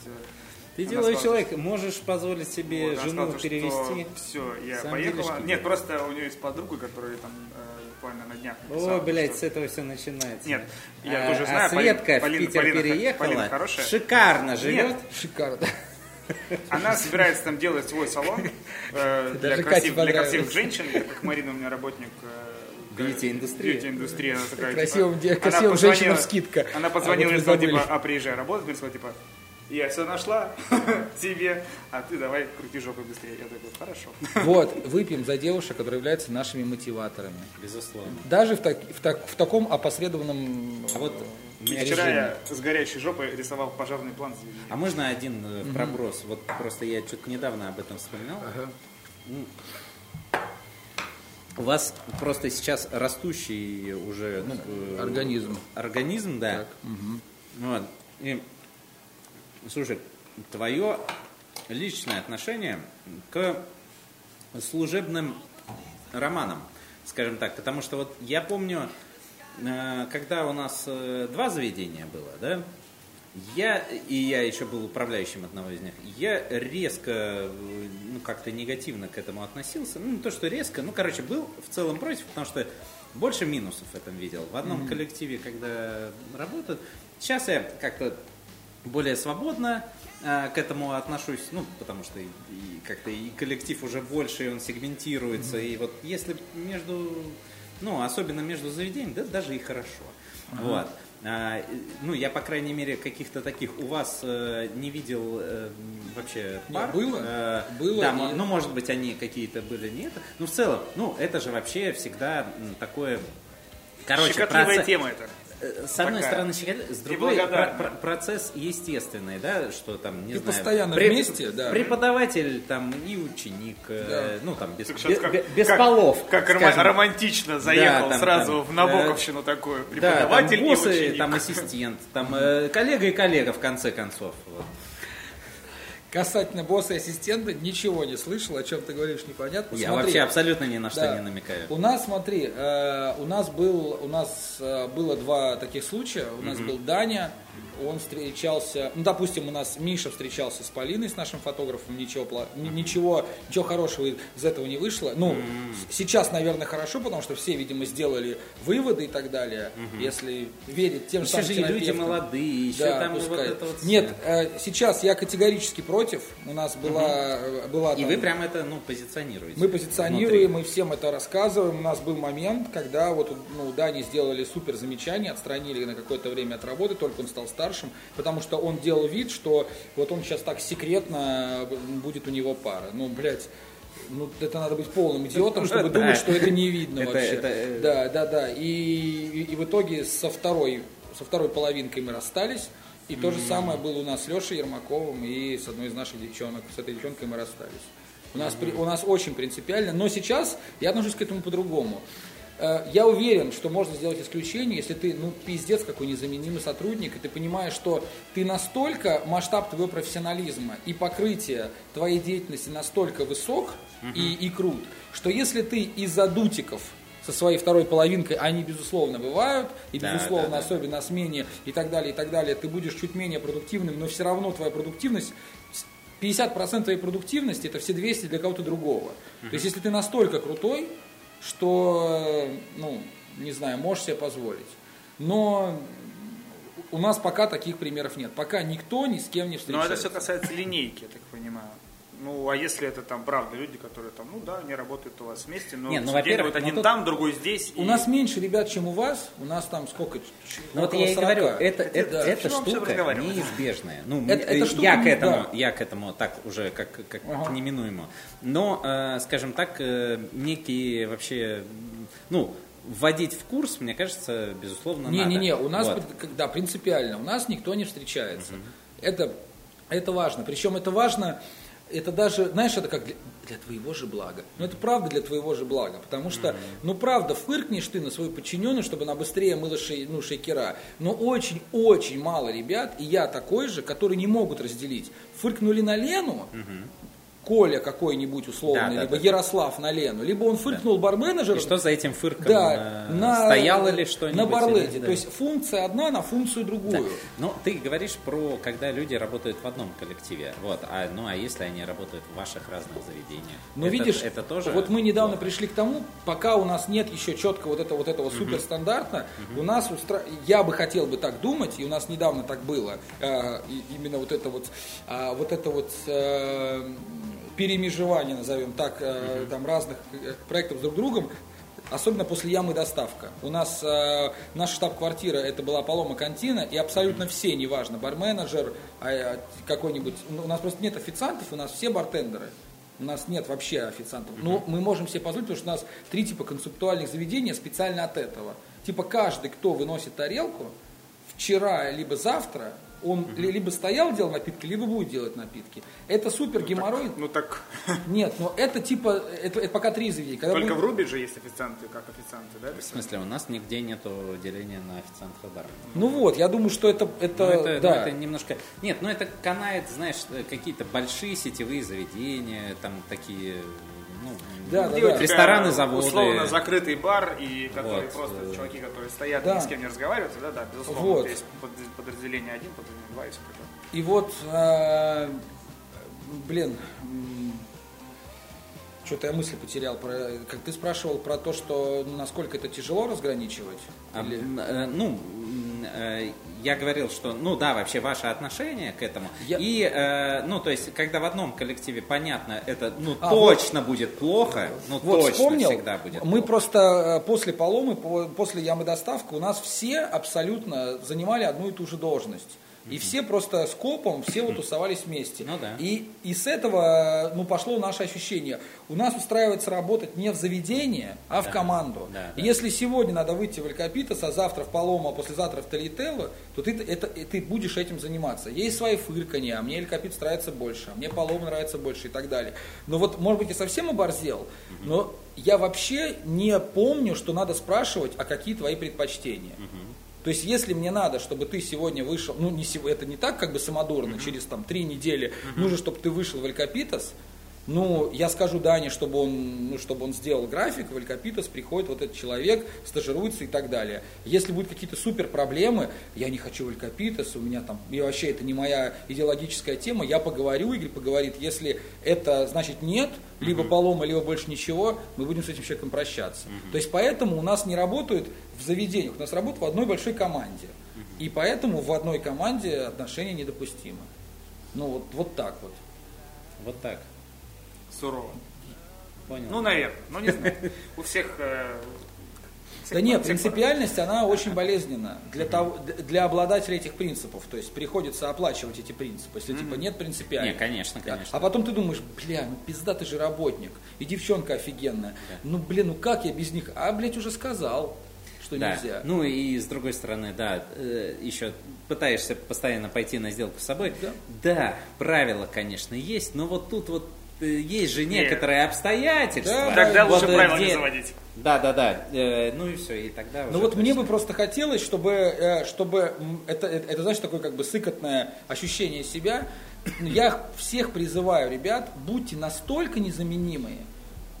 Speaker 1: э,
Speaker 3: Ты деловой человек, можешь позволить себе
Speaker 1: Вот,
Speaker 3: жену
Speaker 1: сказала,
Speaker 3: перевести.
Speaker 1: Все, я
Speaker 3: Сам
Speaker 1: поехала.
Speaker 3: делишки
Speaker 1: Нет, просто у нее есть подруга, которая там э, буквально на днях написала,
Speaker 3: О, блядь,
Speaker 1: что-
Speaker 3: с этого все начинается.
Speaker 1: Нет, я
Speaker 3: а,
Speaker 1: тоже
Speaker 3: а
Speaker 1: знаю. Полин-
Speaker 3: Светка в
Speaker 1: Полина-
Speaker 3: Питер
Speaker 1: Полина-
Speaker 3: переехала,
Speaker 1: Полина хорошая.
Speaker 3: шикарно живет.
Speaker 1: Нет,
Speaker 2: Шикарно.
Speaker 1: она собирается там делать свой салон э, для, красив- красивых женщин, так как Марина у меня работник э,
Speaker 3: Бьюти-индустрии.
Speaker 1: бьюти-индустрии, она такая,
Speaker 2: Красивым
Speaker 1: типа,
Speaker 2: красивым женщинам скидка.
Speaker 1: Она
Speaker 2: А
Speaker 1: позвонила
Speaker 2: вот вы
Speaker 1: сказала, типа, а приезжай работать, говорит, сказала, типа, я все нашла тебе, а ты давай крути жопой быстрее. Я такой, хорошо.
Speaker 2: Вот, выпьем за девушек, которые являются нашими мотиваторами.
Speaker 3: Безусловно.
Speaker 2: Даже в, так- в так- в таком опосредованном...
Speaker 3: А вот у меня
Speaker 1: Вчера я с горящей жопой рисовал пожарный план.
Speaker 3: А можно один э, проброс? Вот просто я что-то недавно об этом вспоминал. М. У вас просто сейчас растущий уже ну, э,
Speaker 2: Организм.
Speaker 3: Организм, да. Вот. И, слушай, твое личное отношение к служебным романам, скажем так, потому что вот я помню, э, когда у нас э, два заведения было, да, я, и я еще был управляющим одного из них, я резко, э, ну, как-то негативно к этому относился. Ну, не то, что резко, ну, короче, был в целом против, потому что больше минусов в этом видел. В одном коллективе, когда работают, сейчас я как-то более свободно э, к этому отношусь, ну, потому что и, и как-то и коллектив уже больше, и он сегментируется, и вот если между, ну, особенно между заведениями, да, даже и хорошо. Вот. А, ну, я, по крайней мере, каких-то таких у вас э, не видел э, вообще
Speaker 2: Не,
Speaker 3: пар.
Speaker 2: было.
Speaker 3: Э,
Speaker 2: Было,
Speaker 3: Да,
Speaker 2: и-
Speaker 3: ну, может быть, они какие-то были не это. Ну, в целом, ну, это же вообще всегда такое... Короче,
Speaker 1: Щекотливая
Speaker 3: проце-
Speaker 1: тема это.
Speaker 3: Э, С одной
Speaker 1: Такая.
Speaker 3: стороны, с другой про- про- процесс естественный, да, что там, не
Speaker 2: Ты
Speaker 3: знаю,
Speaker 2: постоянно вместе, да.
Speaker 3: Преподаватель там и ученик, э, ну там без,
Speaker 1: Так
Speaker 3: бе-
Speaker 1: щас как-
Speaker 3: бе- без
Speaker 1: как-
Speaker 3: полов.
Speaker 1: Как
Speaker 3: скажем.
Speaker 1: романтично заехал
Speaker 3: там,
Speaker 1: сразу
Speaker 3: там,
Speaker 1: в Набоковщину такую.
Speaker 3: Да, там
Speaker 1: Преподаватель и
Speaker 3: боссы,
Speaker 1: ученик.
Speaker 3: там ассистент, там э, коллега и коллега в конце концов. вот.
Speaker 2: Касательно босса и ассистента, ничего не слышал, о чем ты говоришь, непонятно.
Speaker 3: Я
Speaker 2: Смотри,
Speaker 3: вообще абсолютно ни на что
Speaker 2: да.
Speaker 3: не намекаю.
Speaker 2: У нас, смотри, э, у нас был, у нас э, было два таких случая. У нас был Даня, он встречался, ну, допустим, у нас Миша встречался с Полиной, с нашим фотографом, ничего, ничего, ничего хорошего из этого не вышло. Ну, с- сейчас, наверное, хорошо, потому что все, видимо, сделали выводы и так далее, если верить тем же
Speaker 3: Еще
Speaker 2: самым
Speaker 3: же люди молодые, еще
Speaker 2: Да,
Speaker 3: там вот
Speaker 2: пускай.
Speaker 3: это вот
Speaker 2: Нет, э, сейчас я категорически против. У нас была, э, была
Speaker 3: И
Speaker 2: там-
Speaker 3: вы прям это, ну, позиционируете.
Speaker 2: мы позиционируем,
Speaker 3: внутри.
Speaker 2: мы всем это рассказываем. У нас был момент, когда вот ну, Дани сделали супер замечание, отстранили на какое-то время от работы, только он стал старшим, потому что он делал вид, что вот он сейчас так секретно будет у него пара. Ну, блядь, ну, это надо быть полным идиотом, чтобы думать, что это не видно вообще.
Speaker 3: э,
Speaker 2: Да, да, да. И, в итоге со второй, со второй половинкой мы расстались. И то же самое было у нас с Лешей Ермаковым и с одной из наших девчонок. С этой девчонкой мы расстались. У нас, у нас очень принципиально, но сейчас я отношусь к этому по-другому. Э, Я уверен, что можно сделать исключение, если ты, ну, пиздец, какой незаменимый сотрудник, и ты понимаешь, что ты настолько, масштаб твоего профессионализма и покрытие твоей деятельности настолько высок и, и крут, что если ты из-за дутиков со своей второй половинкой, они, безусловно, бывают, и,
Speaker 3: Да,
Speaker 2: безусловно,
Speaker 3: да, да.
Speaker 2: особенно на смене и так далее, и так далее, ты будешь чуть менее продуктивным, но все равно твоя продуктивность 50% твоей продуктивности это все 200 для кого-то другого. То есть, если ты настолько крутой, что, ну, не знаю, можешь себе позволить. Но у нас пока таких примеров нет. Пока никто ни с кем не
Speaker 1: Но
Speaker 2: встречается.
Speaker 1: это все касается линейки, я так понимаю. Ну, а если это там правда люди, которые там, ну да, они работают у вас вместе, но
Speaker 3: Не, ну, во-первых,
Speaker 1: вот один
Speaker 2: ну, тут-
Speaker 1: там, другой здесь.
Speaker 2: У
Speaker 1: и-
Speaker 2: нас меньше ребят, чем у вас. У нас там сколько?
Speaker 3: Ну вот я и
Speaker 2: 40.
Speaker 3: говорю, это, это,
Speaker 2: да.
Speaker 3: эта штука неизбежная. Ну,
Speaker 2: Это-
Speaker 3: мне-
Speaker 2: эта штука
Speaker 3: я, к
Speaker 2: не-
Speaker 3: этому,
Speaker 2: да.
Speaker 3: я к этому так уже как, как
Speaker 2: Ага.
Speaker 3: к неминуемому. Но, э, скажем так, э, некие вообще, ну, вводить в курс, мне кажется, безусловно, надо.
Speaker 2: Не-не-не, у нас,
Speaker 3: Вот.
Speaker 2: когда принципиально, у нас никто не встречается. Это, это важно. Причем это важно, это даже, знаешь, это как для, для твоего же блага. Ну, это правда для твоего же блага. Потому что, ну, правда, фыркнешь ты на свою подчиненную, чтобы она быстрее мыла шей, ну, шейкера. Но очень-очень мало ребят, и я такой же, которые не могут разделить. Фыркнули на Лену, Коля какой-нибудь условный,
Speaker 3: Да, да,
Speaker 2: либо
Speaker 3: да.
Speaker 2: Ярослав на Лену, либо он фыркнул барменеджера,
Speaker 3: И что за этим фырком
Speaker 2: да,
Speaker 3: э,
Speaker 2: на,
Speaker 3: стояло ли что-нибудь?
Speaker 2: На барлете.
Speaker 3: или- да.
Speaker 2: То есть функция одна на функцию
Speaker 3: Да.
Speaker 2: другую.
Speaker 3: Ну, ты говоришь про, когда люди работают в одном коллективе. Вот. А, ну, а если они работают в ваших разных заведениях?
Speaker 2: Но
Speaker 3: это,
Speaker 2: видишь,
Speaker 3: это тоже
Speaker 2: вот мы недавно
Speaker 3: плохо.
Speaker 2: пришли к тому, пока у нас нет еще четко вот этого, вот этого суперстандарта, у нас, устра... я бы хотел бы так думать, и у нас недавно так было, э, именно вот это вот, а, вот это вот э, перемежевание, назовем так, э, там разных э, проектов с друг другом, Особенно после ямы доставка. У нас э, наша штаб-квартира это была Палома Кантина, и абсолютно все, неважно, барменеджер, а, а, какой-нибудь. У нас просто нет официантов, у нас все бартендеры. У нас нет вообще официантов. Но мы можем себе позволить, потому что у нас три типа концептуальных заведения специально от этого. Типа каждый, кто выносит тарелку, вчера либо завтра, он ли- либо стоял, делал напитки, либо будет делать напитки. Это супер геморрой.
Speaker 1: Ну так,
Speaker 2: Нет, но это типа, это, это пока три заведения. Когда
Speaker 1: только
Speaker 2: будет-
Speaker 1: в Руби же есть официанты, как официанты, да?
Speaker 3: В смысле, у нас нигде нету деления на официантов и барменов.
Speaker 2: Ну вот, я думаю, что это, это,
Speaker 3: Ну, это, ну,
Speaker 2: да.
Speaker 3: это немножко... Нет, ну это канает, знаешь, э, какие-то большие сетевые заведения, там такие, ну,
Speaker 2: Да, да,
Speaker 1: Где у
Speaker 2: да.
Speaker 1: тебя
Speaker 3: Рестораны, заводы.
Speaker 1: Условно закрытый бар, и которые
Speaker 3: Вот,
Speaker 1: просто
Speaker 3: э,
Speaker 1: чуваки, которые стоят
Speaker 2: Да.
Speaker 1: и ни с кем не разговаривают, да, да, безусловно,
Speaker 2: Вот.
Speaker 1: есть под- подразделение один, подразделение два и все такое.
Speaker 2: И вот, э, блин, что-то я мысль потерял. Про, как ты спрашивал про то, что насколько это тяжело разграничивать?
Speaker 3: А,
Speaker 2: Или-
Speaker 3: э, ну, э, я говорил, что, ну да, вообще ваше отношение к этому.
Speaker 2: Я-
Speaker 3: И, э, ну, то есть, когда в одном коллективе понятно, это, ну,
Speaker 2: А,
Speaker 3: точно будет плохо, ну,
Speaker 2: Вот
Speaker 3: точно
Speaker 2: вспомнил,
Speaker 3: всегда будет
Speaker 2: мы
Speaker 3: плохо.
Speaker 2: просто э, после поломы, по- после ямы доставка, у нас все абсолютно занимали одну и ту же должность. И все просто с копом, все вот тусовались вместе.
Speaker 3: Ну да.
Speaker 2: И, и с этого ну, пошло наше ощущение. У нас устраивается работать не в заведение, а в команду.
Speaker 3: да,
Speaker 2: И
Speaker 3: да.
Speaker 2: если сегодня надо выйти в Элькапитас, а завтра в Палома, а послезавтра в Талителло, то ты, это, ты будешь этим заниматься. Есть свои фырканья, а мне Элькапитас нравится больше, а мне Палома нравится больше и так далее. Но вот, может быть, я совсем оборзел, но я вообще не помню, что надо спрашивать, а какие твои предпочтения. То есть, если мне надо, чтобы ты сегодня вышел, ну, не это не так как бы самодурно, mm-hmm. через там три недели, mm-hmm. нужно, чтобы ты вышел в Алькапитас, ну, я скажу Дане, чтобы он, ну, чтобы он сделал график, в приходит вот этот человек, стажируется и так далее. Если будут какие-то супер проблемы, я не хочу в у меня там, и вообще это не моя идеологическая тема, я поговорю, Игорь поговорит, если это значит нет, либо полома, либо больше ничего, мы будем с этим человеком прощаться. То есть поэтому у нас не работают в заведениях, у нас работают в одной большой команде. И поэтому в одной команде отношения недопустимы. Ну вот, вот так вот.
Speaker 3: Вот так
Speaker 1: сурово.
Speaker 3: Понял.
Speaker 1: Ну, наверное, ну не знаю. У всех... Э,
Speaker 2: да нет, принципиальность, она очень болезненна для, того, для обладателя этих принципов. То есть приходится оплачивать эти принципы, если типа нет принципиальности.
Speaker 3: Не, конечно, конечно.
Speaker 2: А потом ты думаешь, бля, ну пизда, ты же работник, и девчонка офигенная. Ну, блин, ну как я без них? А, блядь, уже сказал что
Speaker 3: да.
Speaker 2: нельзя.
Speaker 3: Ну и с другой стороны, да, э, еще пытаешься постоянно пойти на сделку с собой. Да, да правила, конечно, есть, но вот тут вот есть же некоторые Нет. обстоятельства. Да,
Speaker 1: тогда вот, лучше правила где... не заводить.
Speaker 3: Да, да, да. Э, ну и все, и тогда.
Speaker 2: Ну вот мне бы просто хотелось, чтобы, э, чтобы это, это, это, знаешь, такое как бы сыкотное ощущение себя. Я всех призываю, ребят, будьте настолько незаменимые,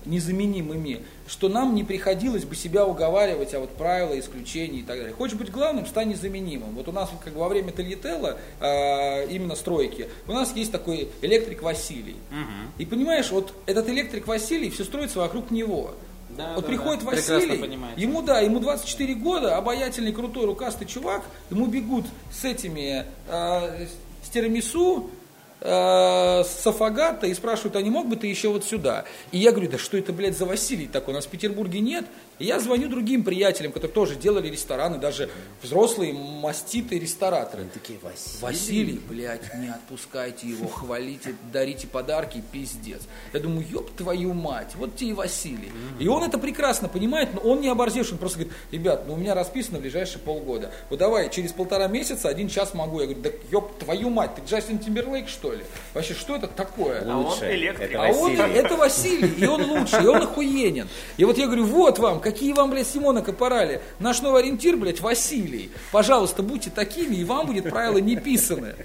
Speaker 2: незаменимыми, что нам не приходилось бы себя уговаривать, а вот правила, исключения и так далее. Хочешь быть главным, стань незаменимым. Вот у нас как во время Тольятелла, э, именно стройки, у нас есть такой электрик Василий. Угу. И понимаешь, вот этот электрик Василий, все строится вокруг него. Да, вот да, приходит да. Василий, ему да, ему 24 года, обаятельный, крутой, рукастый чувак, ему бегут с этими, э, с тирамису, э, Сафагата и спрашивают, а не мог бы ты еще вот сюда? И я говорю, да что это, блядь, за Василий такой, у нас в Петербурге нет. И я звоню другим приятелям, которые тоже делали рестораны, даже взрослые маститые рестораторы. Они
Speaker 3: такие, Василий?
Speaker 2: Василий, блядь, не отпускайте его, хвалите, дарите подарки, пиздец. Я думаю, ёб твою мать, вот тебе и Василий. И он это прекрасно понимает, но он не оборзевший, он просто говорит, ребят, ну у меня расписано в ближайшие полгода. Вот давай, через полтора месяца один час могу. Я говорю, да ёб твою мать, ты Джастин Тимберлейк, что ли? Вообще, что это такое?
Speaker 1: А он электрик.
Speaker 2: Это а он, это Василий, и он лучший, и он охуенен. И вот я говорю, вот вам, Какие вам, блядь, Симона Капорали? Наш новый ориентир, блядь, Василий. Пожалуйста, будьте такими, и вам будет правило не писаны.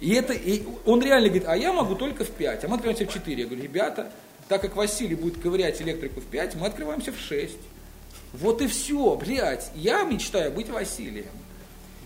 Speaker 2: И это, и он реально говорит, а я могу только в 5, а мы открываемся в 4. Я говорю, ребята, так как Василий будет ковырять электрику в 5, мы открываемся в 6. Вот и все, блядь. Я мечтаю быть Василием.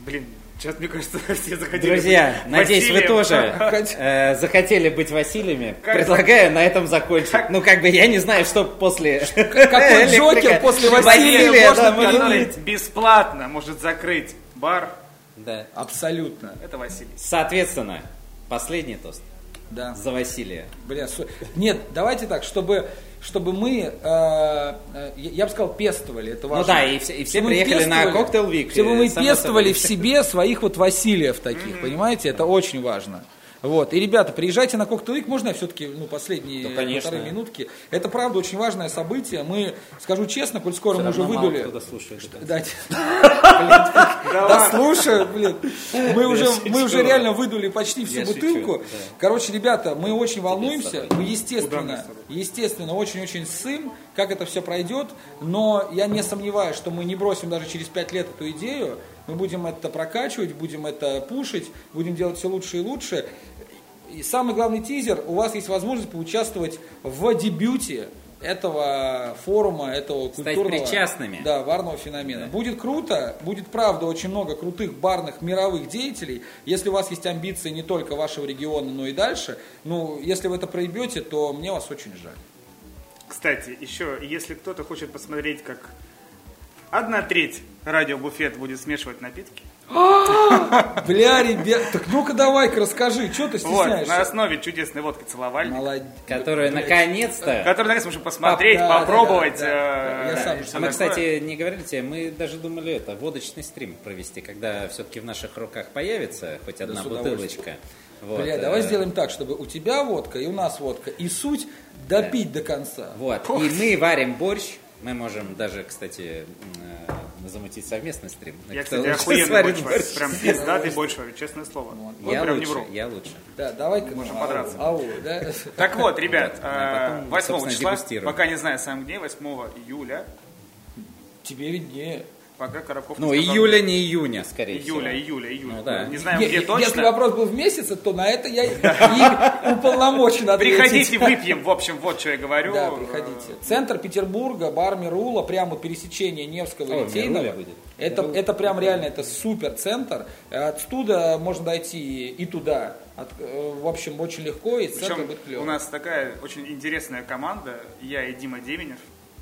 Speaker 1: Блин, Сейчас, мне кажется, все захотели
Speaker 3: Друзья, быть надеюсь, Василием. вы тоже э, захотели быть Василиями. Как Предлагаю на этом закончить. Как... Ну, как бы, я не знаю, что после...
Speaker 2: Какой Джокер после Василия,
Speaker 1: можно который бесплатно может закрыть бар.
Speaker 2: Да. Абсолютно.
Speaker 1: Это Василий.
Speaker 3: Соответственно, последний тост.
Speaker 2: Да.
Speaker 3: За Василия.
Speaker 2: Бля, нет, давайте так, чтобы чтобы мы, э, э, я бы сказал, пестовали, это важно.
Speaker 3: Ну да, и все, и все приехали на коктейл Вик.
Speaker 2: Чтобы мы пестовали в себе своих вот Васильев таких, mm-hmm. понимаете, это очень важно. Вот. И, ребята, приезжайте на Коктейлик, можно я все-таки ну, последние да, полторы минутки? Это, правда, очень важное событие. Мы, скажу честно, коль скоро Все мы уже выдули...
Speaker 3: Кто слушает.
Speaker 2: Да, слушаю, блин. Мы уже, мы уже реально выдули почти всю бутылку. Короче, ребята, мы очень волнуемся. Мы, естественно, естественно, очень-очень ссым, как это все пройдет. Но я не сомневаюсь, что мы не бросим даже через пять лет эту идею. Мы будем это прокачивать, будем это пушить, будем делать все лучше и лучше. И самый главный тизер, у вас есть возможность поучаствовать в дебюте этого форума, этого
Speaker 3: Стать культурного,
Speaker 2: причастными. Да, барного феномена. Да. Будет круто, будет правда очень много крутых барных мировых деятелей. Если у вас есть амбиции не только вашего региона, но и дальше, ну, если вы это проебете, то мне вас очень жаль.
Speaker 1: Кстати, еще, если кто-то хочет посмотреть, как одна треть радиобуфет будет смешивать напитки.
Speaker 2: Бля, ребят, так ну-ка давай-ка расскажи, что ты стесняешься? Вот,
Speaker 1: на основе чудесной водки целовальник.
Speaker 3: Молодец. Которую наконец-то...
Speaker 1: Которую наконец можем посмотреть, да, попробовать. Да, да,
Speaker 3: да. Э, сам, а мы, кстати, не говорили тебе, мы даже думали это, водочный стрим провести, когда все-таки в наших руках появится хоть одна бутылочка.
Speaker 2: Вот. Бля, давай э, сделаем так, чтобы у тебя водка и у нас водка, и суть допить до конца.
Speaker 3: Вот, и мы варим борщ, мы можем даже, кстати, э, замутить совместный стрим.
Speaker 1: Я, кстати, охуенный борщ. Прям пиздатый больше варю, честное слово.
Speaker 3: Вот. Я лучше, не вру. я лучше.
Speaker 2: Да, давай
Speaker 1: Можем ау, подраться.
Speaker 2: Ау, да?
Speaker 1: Так вот, ребят, 8 э, числа, пока не знаю сам где, 8 июля.
Speaker 2: Тебе виднее.
Speaker 1: Пока Коробков
Speaker 3: Ну,
Speaker 1: не сказал-
Speaker 3: июля, не июня, скорее
Speaker 1: Июля,
Speaker 3: всего.
Speaker 1: июля, июля.
Speaker 3: Ну, да.
Speaker 1: Не знаем,
Speaker 2: Е-
Speaker 1: где точно.
Speaker 2: Если вопрос был в месяце, то на это я и уполномочен ответить.
Speaker 1: Приходите, выпьем. В общем, вот что я говорю.
Speaker 2: Да, приходите. Центр Петербурга, бар Мирула, прямо пересечение Невского и Литейного. Это, это прям реально, это супер центр. Отсюда можно дойти и туда. От- э, в общем, очень легко, и центр
Speaker 1: Причем
Speaker 2: будет клево.
Speaker 1: у нас такая очень интересная команда. Я и Дима Деменев.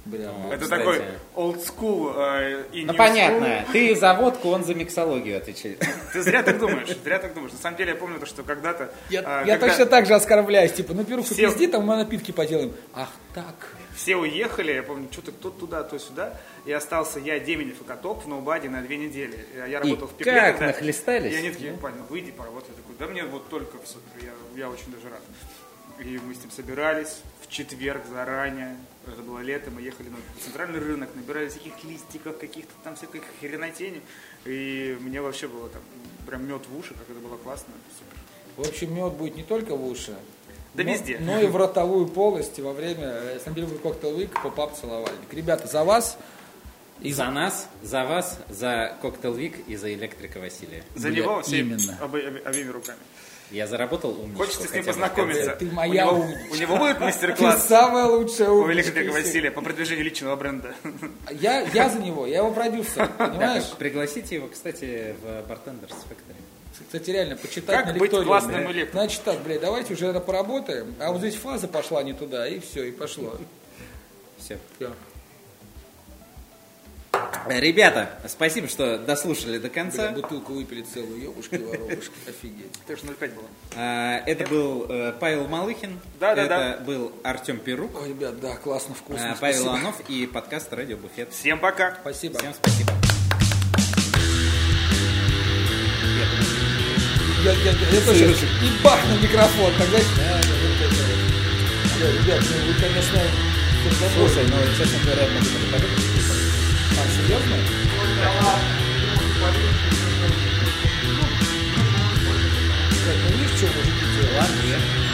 Speaker 2: Бля,
Speaker 1: Это
Speaker 3: кстати.
Speaker 1: такой old school э, и
Speaker 3: Ну, понятно. Ты за водку, он за миксологию отвечает.
Speaker 1: school. Ты зря так думаешь, зря так думаешь. На самом деле я помню то, что когда-то...
Speaker 2: Я,
Speaker 1: э,
Speaker 2: я
Speaker 1: когда
Speaker 2: точно так же оскорбляюсь, типа, ну пирушку
Speaker 1: Все-
Speaker 2: пизди, там мы напитки поделаем. Ах так.
Speaker 1: Все уехали, я помню, что-то кто туда, то сюда. И остался я, Деменев и Котоп в ноубаде на две недели. Я- Я
Speaker 3: И
Speaker 1: работал в Петле.
Speaker 3: как
Speaker 1: тогда.
Speaker 3: нахлестались,
Speaker 1: И они такие, парень, ну выйди, поработай. Я такой, да мне вот только все. Я, я очень даже рад. И мы с ним собирались в четверг заранее. Это было лето, мы ехали на центральный рынок, набирали всяких листиков, каких-то там всякой хренотени. И мне вообще было там прям мед в уши, как это было классно. Супер.
Speaker 2: В общем, мед будет не только в уши,
Speaker 1: Да
Speaker 2: но,
Speaker 1: везде.
Speaker 2: но и в ротовую полость во время э, Санкт-Петербург коктейл Week поп-ап целовальник. Ребята, за вас
Speaker 3: И за нас, за вас, за Коктейл Вик и за Электрика Василия.
Speaker 1: За
Speaker 2: Бля,
Speaker 1: него все
Speaker 2: именно.
Speaker 1: обеими руками.
Speaker 3: Я заработал умничку.
Speaker 1: Хочется с ним познакомиться.
Speaker 2: Ты моя
Speaker 1: у, него,
Speaker 2: умничка.
Speaker 1: у него будет
Speaker 2: ты
Speaker 1: мастер-класс
Speaker 2: самая лучшая
Speaker 1: у
Speaker 2: умничка
Speaker 1: электрика
Speaker 2: из всех.
Speaker 1: Василия по продвижению личного бренда.
Speaker 2: Я, я за него, я его продюсер,
Speaker 3: Да,
Speaker 2: понимаешь?
Speaker 3: пригласите его, кстати, в Bartenders Factory.
Speaker 2: Кстати, реально, почитать
Speaker 1: Как
Speaker 2: на
Speaker 1: быть классным электриком?
Speaker 2: Значит так, блядь, давайте уже это поработаем. А вот здесь фаза пошла не туда, и все, и пошло.
Speaker 3: Все.
Speaker 2: Всё.
Speaker 3: Ребята, спасибо, что дослушали до
Speaker 2: Бля,
Speaker 3: конца.
Speaker 2: бутылку выпили целую, ёбушки, воробушки, офигеть.
Speaker 1: Так что 0,5 было.
Speaker 3: А, Это был э, Павел Малыхин.
Speaker 1: Да-да-да.
Speaker 3: Это был Артем Перук.
Speaker 2: Ой, ребят, да, классно, вкусно.
Speaker 3: а, Павел
Speaker 2: спасибо.
Speaker 3: Иванов и подкаст Радио Буфет.
Speaker 1: Всем пока.
Speaker 2: Спасибо.
Speaker 3: Всем спасибо.
Speaker 2: Я, я, я тоже и бах на микрофон, тогда... Да, да, это. Бля, ребят, ну вы, конечно...
Speaker 3: Слушай, ну, честно говоря, я могу это подумать.
Speaker 2: Серьезно? Блядь, ну видишь, что мужики делают?
Speaker 3: Ладно, я-